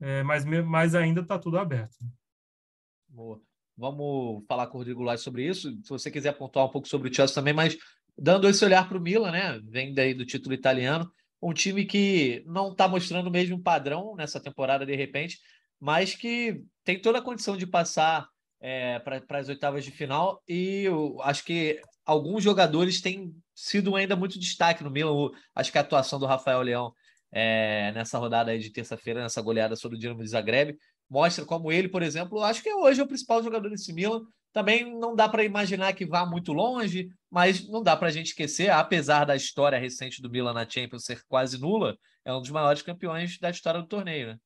S3: é, mas, mas ainda está tudo aberto.
S2: Boa. Vamos falar com o Rodrigo Lage sobre isso. Se você quiser pontuar um pouco sobre o Chelsea também, mas dando esse olhar para o Milan, né? Vem daí do título italiano, um time que não está mostrando o mesmo padrão nessa temporada de repente, mas que tem toda a condição de passar é, para as oitavas de final e eu acho que alguns jogadores têm sido ainda muito destaque no Milan. Acho que a atuação do Rafael Leão é, nessa rodada de terça-feira, nessa goleada sobre o Dinamo de Zagreb, mostra como ele, por exemplo, acho que hoje é o principal jogador desse Milan. Também não dá para imaginar que vá muito longe, mas não dá para a gente esquecer, apesar da história recente do Milan na Champions ser quase nula, é um dos maiores campeões da história do torneio, né?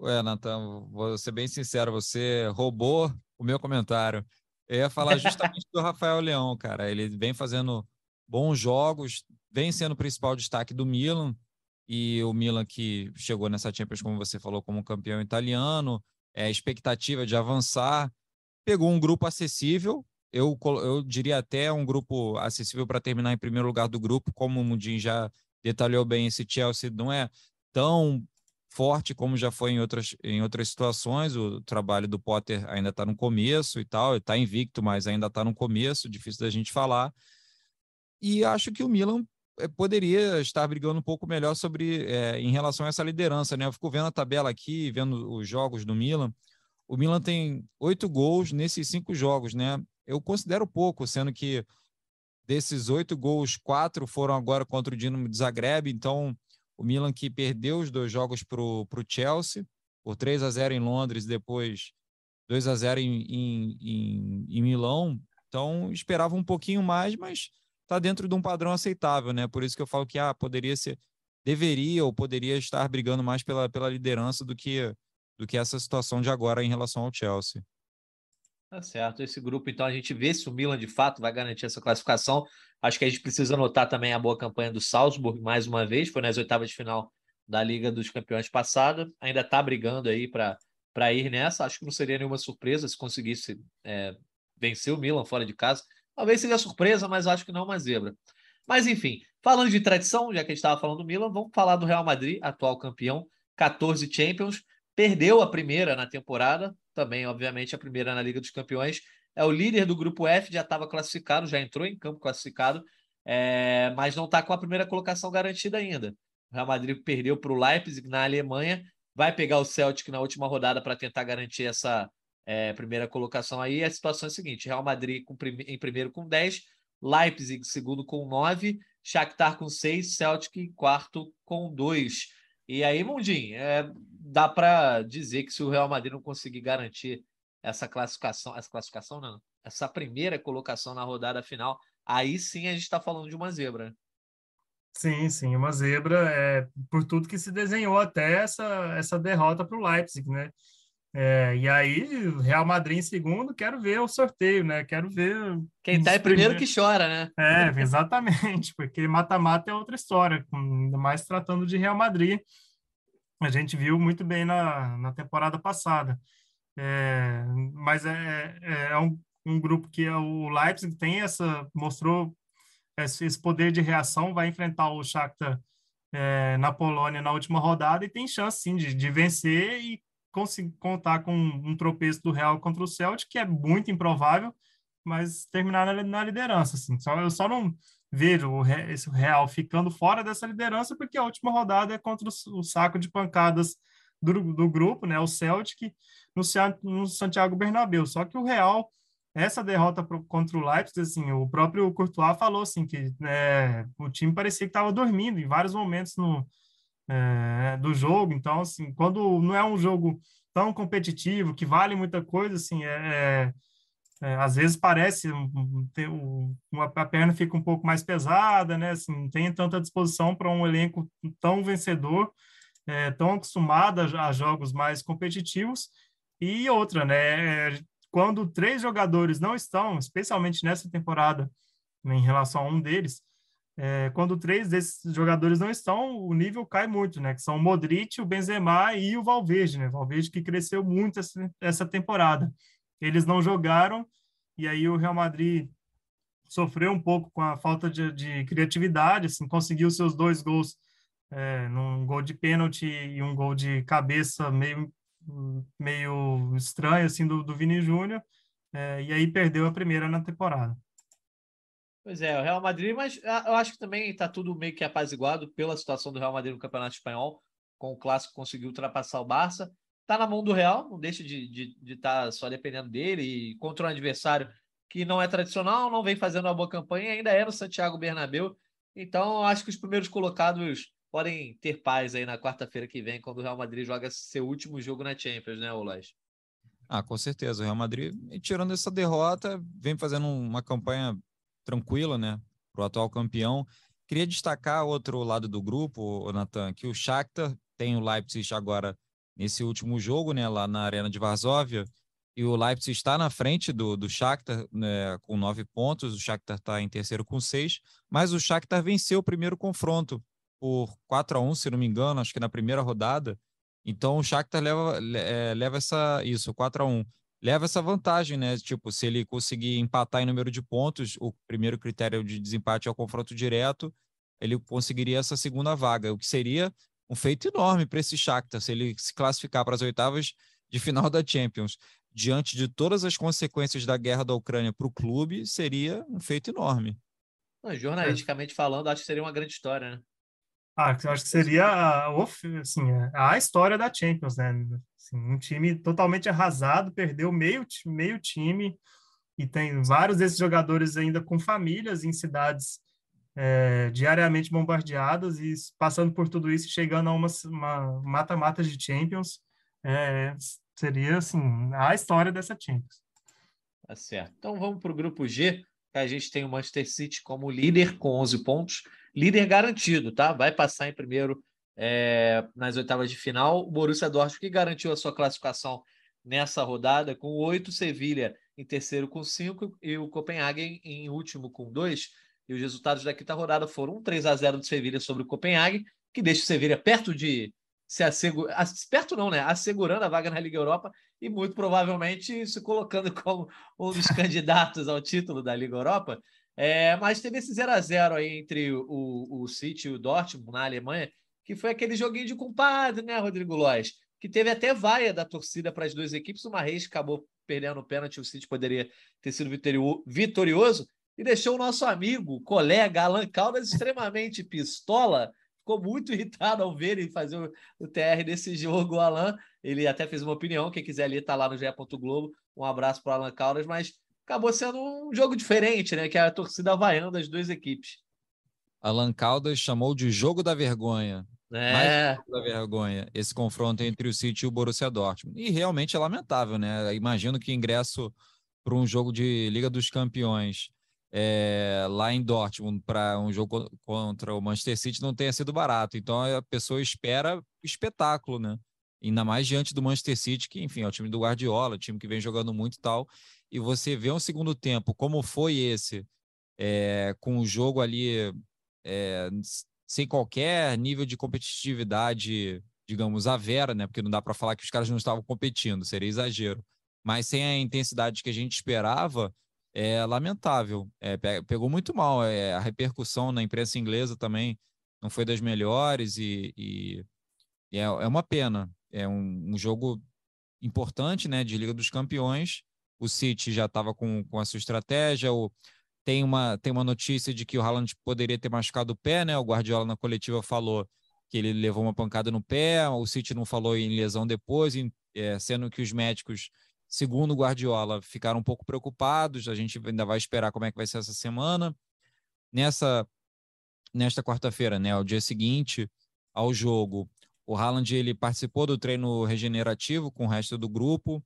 S4: Ué, Natan, vou ser bem sincero, você roubou o meu comentário. Eu ia falar justamente do Rafael Leão, cara. Ele vem fazendo bons jogos, vem sendo o principal destaque do Milan, e o Milan que chegou nessa Champions, como você falou, como campeão italiano, é, expectativa de avançar, pegou um grupo acessível, eu, eu diria até um grupo acessível para terminar em primeiro lugar do grupo, como o Mundin já detalhou bem, esse Chelsea não é tão forte como já foi em outras, em outras situações. O trabalho do Potter ainda está no começo e tal, está invicto, mas ainda está no começo, difícil da gente falar. E acho que o Milan eh, poderia estar brigando um pouco melhor sobre é, em relação a essa liderança, né? Eu fico vendo a tabela aqui, vendo os jogos do Milan. O Milan tem oito gols nesses cinco jogos, né? Eu considero pouco, sendo que desses oito gols, quatro foram agora contra o Dinamo de Zagreb, então o Milan que perdeu os dois jogos para o Chelsea, por 3 a 0 em Londres, depois 2 a 0 em, em, em, em Milão. Então, esperava um pouquinho mais, mas está dentro de um padrão aceitável, né? Por isso que eu falo que ah, poderia ser, deveria ou poderia estar brigando mais pela, pela liderança do que, do que essa situação de agora em relação ao Chelsea.
S2: Tá certo. Esse grupo, então, a gente vê se o Milan de fato vai garantir essa classificação. Acho que a gente precisa notar também a boa campanha do Salzburg, mais uma vez, foi nas oitavas de final da Liga dos Campeões passada. Ainda está brigando aí para ir nessa. Acho que não seria nenhuma surpresa se conseguisse é, vencer o Milan fora de casa. Talvez seja surpresa, mas acho que não uma zebra. Mas enfim, falando de tradição, já que a gente estava falando do Milan, vamos falar do Real Madrid, atual campeão, 14 Champions. Perdeu a primeira na temporada, também, obviamente, a primeira na Liga dos Campeões. É o líder do grupo F, já estava classificado, já entrou em campo classificado, é, mas não está com a primeira colocação garantida ainda. O Real Madrid perdeu para o Leipzig na Alemanha, vai pegar o Celtic na última rodada para tentar garantir essa é, primeira colocação aí. A situação é a seguinte: Real Madrid com, em primeiro com 10, Leipzig segundo com 9, Shakhtar com 6, Celtic em quarto com 2. E aí, Mundim, é, dá para dizer que se o Real Madrid não conseguir garantir essa classificação, essa classificação não, essa primeira colocação na rodada final, aí sim a gente está falando de uma zebra.
S3: Sim, sim, uma zebra, é, por tudo que se desenhou até essa, essa derrota para o Leipzig, né? É, e aí, Real Madrid em segundo, quero ver o sorteio, né? Quero ver.
S2: Quem tá em primeiro que chora, né?
S3: É, exatamente, porque mata-mata é outra história, ainda mais tratando de Real Madrid. A gente viu muito bem na, na temporada passada. É, mas é, é, é um, um, grupo que é o Leipzig tem essa, mostrou esse, esse poder de reação, vai enfrentar o Shakhtar é, na Polônia na última rodada e tem chance sim de, de vencer e contar com um tropeço do Real contra o Celtic, que é muito improvável, mas terminar na, na liderança. Assim. Só, eu só não vejo o, esse Real ficando fora dessa liderança, porque a última rodada é contra o, o saco de pancadas do, do grupo, né, o Celtic, no, no Santiago Bernabéu. Só que o Real, essa derrota pro, contra o Leipzig, assim, o próprio Courtois falou assim, que é, o time parecia que estava dormindo em vários momentos no, é, do jogo. Então, assim, quando não é um jogo tão competitivo, que vale muita coisa, assim, é, é, é às vezes parece ter uma, a perna fica um pouco mais pesada, né? Assim, não tem tanta disposição para um elenco tão vencedor, é, tão acostumado a, a, jogos mais competitivos. E outra, né? É, quando três jogadores não estão, especialmente nessa temporada, em relação a um deles, é, quando três desses jogadores não estão, o nível cai muito, né? Que são o Modric, o Benzema e o Valverde, né? Valverde que cresceu muito essa, essa temporada. Eles não jogaram e aí o Real Madrid sofreu um pouco com a falta de, de criatividade, assim, conseguiu seus dois gols, é, num gol de pênalti e um gol de cabeça meio meio estranho assim do, do Vini Júnior, é, e aí perdeu a primeira na temporada.
S2: Pois é, o Real Madrid, mas ah, eu acho que também está tudo meio que apaziguado pela situação do Real Madrid no Campeonato Espanhol. Com o clássico conseguiu ultrapassar o Barça. Está na mão do Real, não deixa de estar de, de tá só dependendo dele. E contra um adversário que não é tradicional, não vem fazendo uma boa campanha, ainda é no Santiago Bernabéu. Então, acho que os primeiros colocados podem ter paz aí na quarta-feira que vem, quando o Real Madrid joga seu último jogo na Champions, né, Olás?
S4: Ah, com certeza. O Real Madrid, tirando essa derrota, vem fazendo uma campanha tranquila, né, para o atual campeão. Queria destacar outro lado do grupo, Natan, que o Shakhtar tem o Leipzig agora nesse último jogo, né, lá na Arena de Varsóvia, e o Leipzig está na frente do, do Shakhtar né, com nove pontos, o Shakhtar está em terceiro com seis, mas o Shakhtar venceu o primeiro confronto por 4 a 1 se não me engano, acho que na primeira rodada. Então o Shakhtar leva, é, leva essa isso, 4 a 1 leva essa vantagem, né? Tipo, se ele conseguir empatar em número de pontos, o primeiro critério de desempate é o confronto direto, ele conseguiria essa segunda vaga, o que seria um feito enorme para esse Shakhtar, se ele se classificar para as oitavas de final da Champions diante de todas as consequências da guerra da Ucrânia para o clube, seria um feito enorme.
S2: Jornalisticamente é. falando, acho que seria uma grande história, né?
S3: Ah, eu acho que seria assim, a história da Champions, né? Assim, um time totalmente arrasado, perdeu meio, meio time e tem vários desses jogadores ainda com famílias em cidades é, diariamente bombardeadas e passando por tudo isso, chegando a uma mata-mata de Champions. É, seria assim a história dessa Champions.
S2: Tá certo. Então vamos para o grupo G, que a gente tem o Manchester City como líder com 11 pontos, líder garantido, tá? Vai passar em primeiro é, nas oitavas de final. O Borussia Dortmund que garantiu a sua classificação nessa rodada com oito, Sevilha em terceiro com cinco e o Copenhagen em último com dois. E os resultados da quinta rodada foram um 3 a 0 do Sevilha sobre o Copenhagen, que deixa o Sevilha perto de se assegurando, perto não, né? Assegurando a vaga na Liga Europa e muito provavelmente se colocando como um dos candidatos ao título da Liga Europa. É, mas teve esse 0 a 0 aí entre o, o City e o Dortmund na Alemanha, que foi aquele joguinho de compadre, né, Rodrigo Lois? Que teve até vaia da torcida para as duas equipes. O Marreis acabou perdendo o pênalti, o City poderia ter sido vitorioso e deixou o nosso amigo, colega Alan Caldas extremamente pistola ficou muito irritado ao ver ele fazer o, TR desse jogo, o Alan. Ele até fez uma opinião, quem quiser ali tá lá no GE. Globo. Um abraço para o Alan Caldas, mas acabou sendo um jogo diferente, né? Que é a torcida vaiando das duas equipes.
S4: Alan Caldas chamou de jogo da vergonha. É. Mais jogo da vergonha, esse confronto entre o City e o Borussia Dortmund. E realmente é lamentável, né? Imagino que ingresso para um jogo de Liga dos Campeões é, lá em Dortmund para um jogo contra o Manchester City não tenha sido barato. Então a pessoa espera espetáculo, né? Ainda mais diante do Manchester City, que, enfim, é o time do Guardiola, time que vem jogando muito e tal. E você vê um segundo tempo, como foi esse, é, com o jogo ali é, sem qualquer nível de competitividade, digamos, a vera, né? Porque não dá para falar que os caras não estavam competindo, seria exagero. Mas sem a intensidade que a gente esperava, é lamentável. É, pegou muito mal. É, a repercussão na imprensa inglesa também não foi das melhores e, e, e é, é, uma pena. É um, um, jogo importante né, de Liga dos Campeões. O City já estava com, com a sua estratégia. O, tem, uma, tem uma notícia de que o Haaland poderia ter machucado o pé, né? O Guardiola na coletiva falou que ele levou uma pancada no pé. O City não falou em lesão depois, em, é, sendo que os médicos segundo o Guardiola, ficaram um pouco preocupados. A gente ainda vai esperar como é que vai ser essa semana. Nessa nesta quarta-feira, né, o dia seguinte ao jogo, o Haaland ele participou do treino regenerativo com o resto do grupo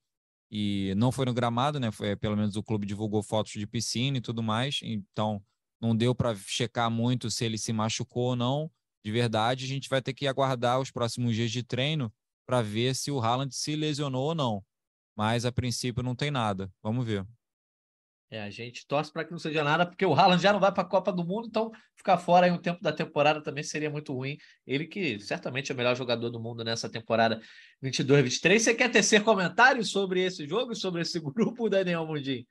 S4: e não foi no gramado, né? Foi pelo menos o clube divulgou fotos de piscina e tudo mais. Então não deu para checar muito se ele se machucou ou não. De verdade, a gente vai ter que aguardar os próximos dias de treino para ver se o Haaland se lesionou ou não mas a princípio não tem nada. Vamos ver.
S2: É, a gente torce para que não seja nada, porque o Haaland já não vai para a Copa do Mundo, então ficar fora aí um tempo da temporada também seria muito ruim. Ele que certamente é o melhor jogador do mundo nessa temporada 22-23. Você quer tecer comentários sobre esse jogo, sobre esse grupo, Daniel Mundim?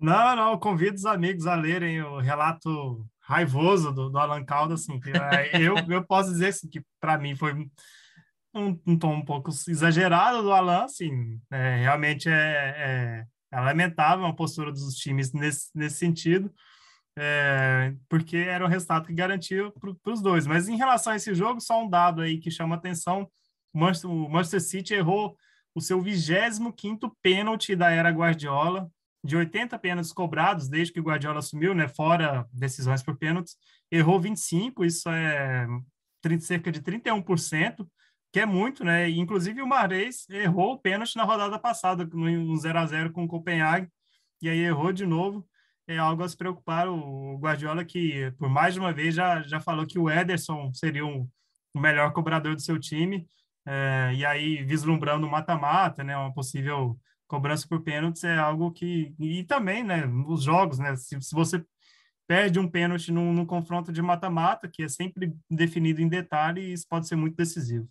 S3: Não, não, convido os amigos a lerem o relato raivoso do, do Alan Caldas, assim, é, eu, eu posso dizer assim, que para mim foi um, um, tom um pouco exagerado do Alan, assim, é, realmente é, é, é, lamentável a postura dos times nesse, nesse sentido, é, porque era o resultado que garantia para os dois. Mas em relação a esse jogo, só um dado aí que chama atenção, o Manchester, o Manchester City errou o seu 25º pênalti da era Guardiola, de 80 pênaltis cobrados desde que o Guardiola assumiu, né, fora decisões por pênaltis, errou 25, isso é cerca de 31%, é muito, né? Inclusive o Mahrez errou o pênalti na rodada passada, no 0 a 0 com o Copenhague, e aí errou de novo. É algo a se preocupar. O Guardiola, que por mais de uma vez já, já falou que o Ederson seria um, o melhor cobrador do seu time, é, e aí vislumbrando mata-mata, né? Uma possível cobrança por pênaltis é algo que e também, né, os jogos, né, se, se você perde um pênalti num, num confronto de mata-mata, que é sempre definido em detalhe, isso pode ser muito decisivo.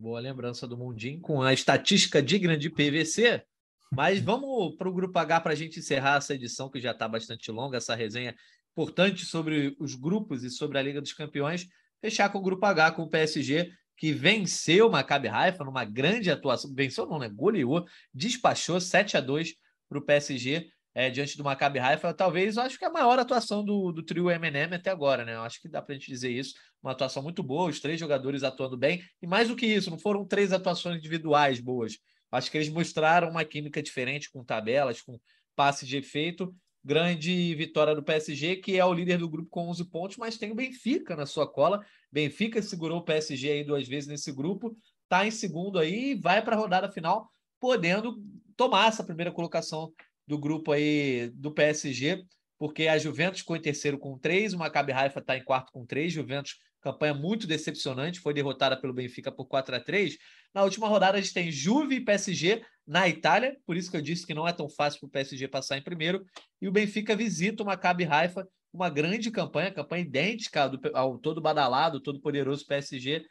S2: Boa lembrança do Mundinho, com a estatística digna de PVC. Mas vamos para o Grupo H para a gente encerrar essa edição, que já está bastante longa, essa resenha importante sobre os grupos e sobre a Liga dos Campeões. Fechar com o Grupo H, com o PSG, que venceu o Maccabi Haifa numa grande atuação. Venceu não, né? Goleou, despachou 7 a 2 para o PSG é, diante do Maccabi Haifa, talvez eu acho que é a maior atuação do, do trio MNM até agora, né? Eu acho que dá para a gente dizer isso. Uma atuação muito boa, os três jogadores atuando bem, e mais do que isso, não foram três atuações individuais boas. Acho que eles mostraram uma química diferente com tabelas, com passe de efeito. Grande vitória do PSG, que é o líder do grupo com 11 pontos, mas tem o Benfica na sua cola. Benfica segurou o PSG aí duas vezes nesse grupo, está em segundo aí e vai para a rodada final, podendo tomar essa primeira colocação do grupo aí do PSG, porque a Juventus ficou em terceiro com três, o Maccabi Haifa está em quarto com três, Juventus campanha muito decepcionante, foi derrotada pelo Benfica por 4 a 3 Na última rodada a gente tem Juve e PSG na Itália, por isso que eu disse que não é tão fácil para o PSG passar em primeiro, e o Benfica visita o Maccabi Haifa, uma grande campanha, campanha idêntica ao, todo badalado, todo poderoso PSG.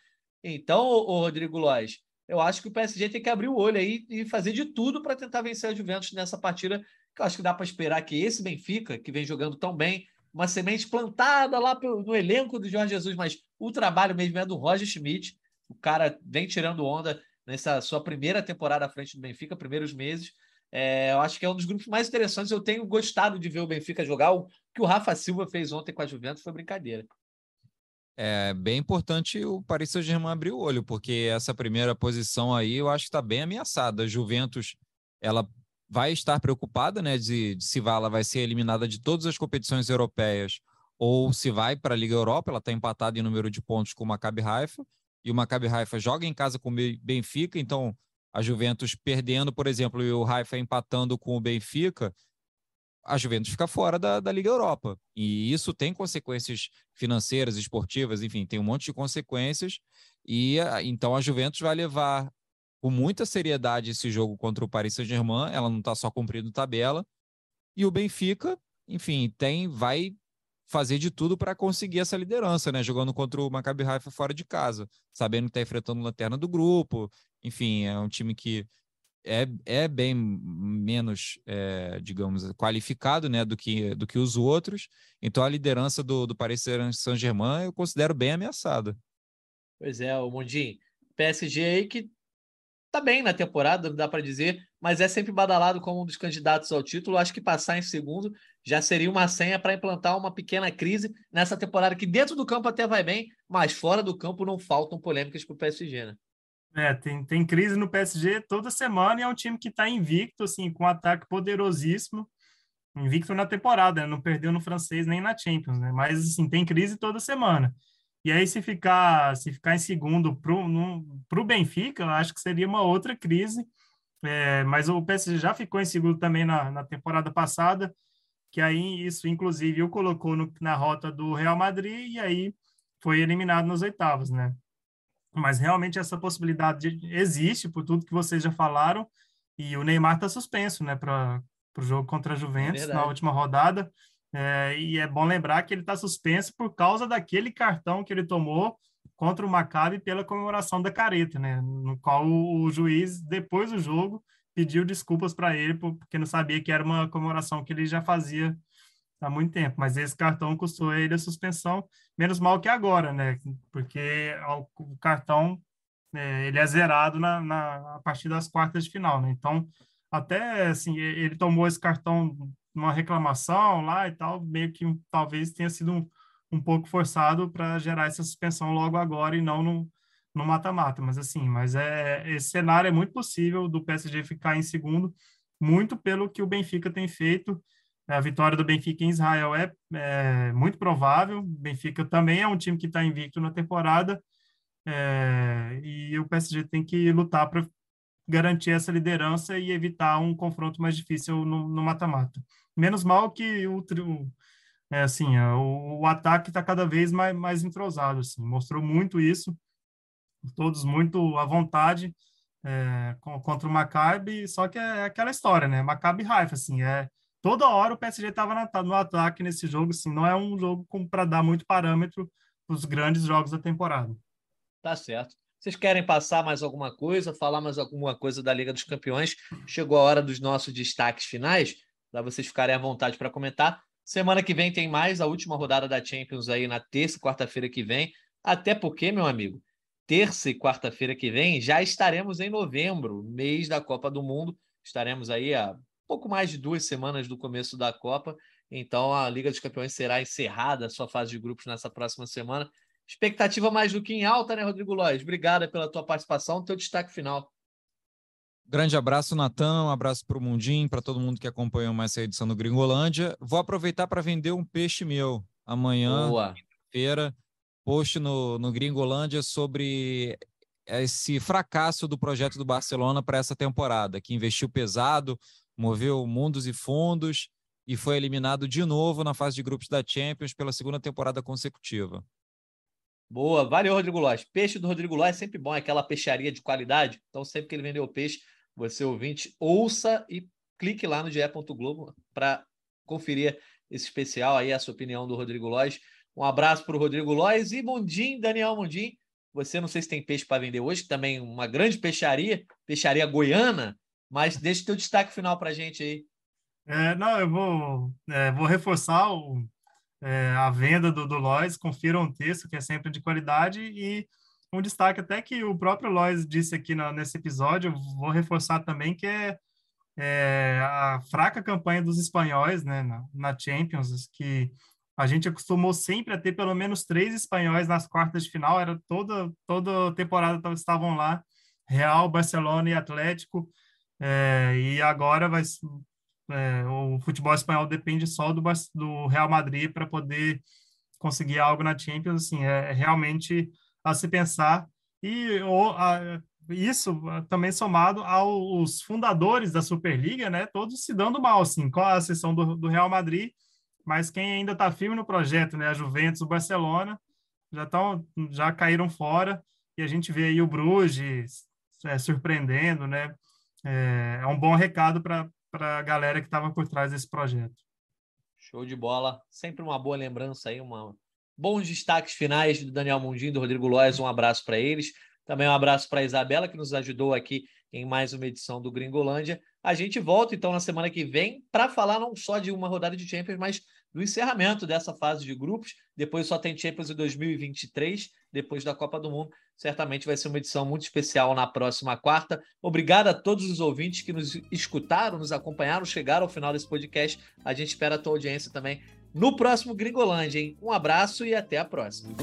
S2: Então, o Rodrigo Lois, eu acho que o PSG tem que abrir o olho aí e fazer de tudo para tentar vencer a Juventus nessa partida, que eu acho que dá para esperar que esse Benfica, que vem jogando tão bem, uma semente plantada lá no elenco do Jorge Jesus, mas o trabalho mesmo é do Roger Schmidt. O cara vem tirando onda nessa sua primeira temporada à frente do Benfica, primeiros meses. É, eu acho que é um dos grupos mais interessantes. Eu tenho gostado de ver o Benfica jogar. O que o Rafa Silva fez ontem com a Juventus foi brincadeira
S4: é bem importante o Paris Saint-Germain abrir o olho, porque essa primeira posição aí eu acho que está bem ameaçada. A Juventus, ela vai estar preocupada, né, de, de se ela vai ser eliminada de todas as competições europeias ou se vai para a Liga Europa, ela está empatada em número de pontos com o Maccabi Haifa, e o Maccabi Haifa joga em casa com o Benfica, então a Juventus perdendo, por exemplo, e o Haifa empatando com o Benfica, a Juventus fica fora da, da Liga Europa. E isso tem consequências financeiras, esportivas, enfim, tem um monte de consequências. E então a Juventus vai levar com muita seriedade esse jogo contra o Paris Saint-Germain. Ela não está só cumprindo tabela. E o Benfica, enfim, tem vai fazer de tudo para conseguir essa liderança, né? Jogando contra o Maccabi Haifa fora de casa, sabendo que está enfrentando a lanterna do grupo. Enfim, é um time que é, é bem menos, é, digamos, qualificado né, do, que, do que os outros. Então a liderança do, do Paris Saint-Germain eu considero bem ameaçada.
S2: Pois é, o Mundinho. PSG aí que tá bem na temporada, dá para dizer, mas é sempre badalado como um dos candidatos ao título. Acho que passar em segundo já seria uma senha para implantar uma pequena crise nessa temporada que dentro do campo até vai bem, mas fora do campo não faltam polêmicas para o PSG, né?
S3: É, tem, tem crise no PSG toda semana e é um time que está invicto, assim, com um ataque poderosíssimo. Invicto na temporada, né? não perdeu no francês nem na Champions, né? Mas, assim, tem crise toda semana. E aí, se ficar, se ficar em segundo para o Benfica, eu acho que seria uma outra crise. É, mas o PSG já ficou em segundo também na, na temporada passada, que aí isso, inclusive, o colocou no, na rota do Real Madrid e aí foi eliminado nos oitavos, né? Mas realmente essa possibilidade existe por tudo que vocês já falaram e o Neymar está suspenso, né, para o jogo contra a Juventus é na última rodada. É, e é bom lembrar que ele está suspenso por causa daquele cartão que ele tomou contra o Maccabi pela comemoração da careta, né, no qual o juiz depois do jogo pediu desculpas para ele porque não sabia que era uma comemoração que ele já fazia há muito tempo, mas esse cartão custou ele a suspensão, menos mal que agora, né? Porque o cartão é, ele é zerado na, na, a partir das quartas de final, né? Então, até assim, ele tomou esse cartão numa reclamação lá e tal, meio que talvez tenha sido um, um pouco forçado para gerar essa suspensão logo agora e não no no mata-mata, mas assim, mas é esse cenário é muito possível do PSG ficar em segundo, muito pelo que o Benfica tem feito a vitória do Benfica em Israel é, é muito provável. Benfica também é um time que está invicto na temporada. É, e o PSG tem que lutar para garantir essa liderança e evitar um confronto mais difícil no mata-mata. Menos mal que o, o é, assim, é, o, o ataque está cada vez mais, mais entrosado. Assim, mostrou muito isso, todos muito à vontade. é, contra o Maccabi, só que é aquela história, né? Maccabi Haifa, assim, é toda hora o PSG estava no ataque nesse jogo, assim, não é um jogo para dar muito parâmetro para os grandes jogos da temporada.
S2: Tá certo. Vocês querem passar mais alguma coisa, falar mais alguma coisa da Liga dos Campeões? Chegou a hora dos nossos destaques finais, para vocês ficarem à vontade para comentar. Semana que vem tem mais a última rodada da Champions aí na terça e quarta-feira que vem. Até porque, meu amigo, terça e quarta-feira que vem já estaremos em novembro, mês da Copa do Mundo. Estaremos aí a pouco mais de duas semanas do começo da Copa. Então a Liga dos Campeões será encerrada a sua fase de grupos nessa próxima semana. Expectativa mais do que em alta, né, Rodrigo Lois? Obrigada pela tua participação, teu destaque final.
S4: Grande abraço, Natan, um abraço para o Mundim, para todo mundo que acompanhou mais essa edição do Gringolândia. Vou aproveitar para vender um peixe meu. Amanhã, feira post no, no Gringolândia sobre esse fracasso do projeto do Barcelona para essa temporada, que investiu pesado, moveu mundos e fundos e foi eliminado de novo na fase de grupos da Champions pela segunda temporada consecutiva.
S2: Boa, valeu, Rodrigo Lóis. Peixe do Rodrigo Lóis é sempre bom, é aquela peixaria de qualidade. Então, sempre que ele vendeu peixe, você ouvinte, ouça e clique lá no GE. Globo para conferir esse especial aí, a sua opinião do Rodrigo Lóis. Um abraço para o Rodrigo Lóis e Mundim, Daniel Mundim. Você não sei se tem peixe para vender hoje, também uma grande peixaria, peixaria goiana, mas deixa o teu destaque final para a gente aí.
S3: É, não, eu vou, é, vou reforçar o, é, a venda do, do Lois, confiram o texto, que é sempre de qualidade, e um destaque até que o próprio Lois disse aqui na, nesse episódio, vou reforçar também, que é, é, a fraca campanha dos espanhóis né, na, na, Champions, que a gente acostumou sempre a ter pelo menos três espanhóis nas quartas de final, era toda, toda temporada estavam lá, Real, Barcelona e Atlético, é, e agora vai, é, o futebol espanhol depende só do, do Real Madrid para poder conseguir algo na Champions, assim, é, é realmente a se pensar. E o, a, isso também somado aos fundadores da Superliga, né, todos se dando mal, assim, com a exceção do, do Real Madrid, mas quem ainda está firme no projeto, né, a Juventus, o Barcelona, já, tão, já caíram fora, e a gente vê aí o Bruges é, surpreendendo, né, é, é um bom recado para a galera que estava por trás desse projeto.
S2: Show de bola. Sempre uma boa lembrança aí, uma... bons destaques finais do Daniel Mundinho, do Rodrigo Lois. Um abraço para eles. Também um abraço para a Isabela, que nos ajudou aqui em mais uma edição do Gringolândia. A gente volta então na semana que vem para falar não só de uma rodada de Champions, mas do encerramento dessa fase de grupos. Depois só tem Champions em 2023, depois da Copa do Mundo. Certamente vai ser uma edição muito especial na próxima quarta. Obrigado a todos os ouvintes que nos escutaram, nos acompanharam, chegaram ao final desse podcast. A gente espera a tua audiência também no próximo Gringolândia, hein? Um abraço e até a próxima.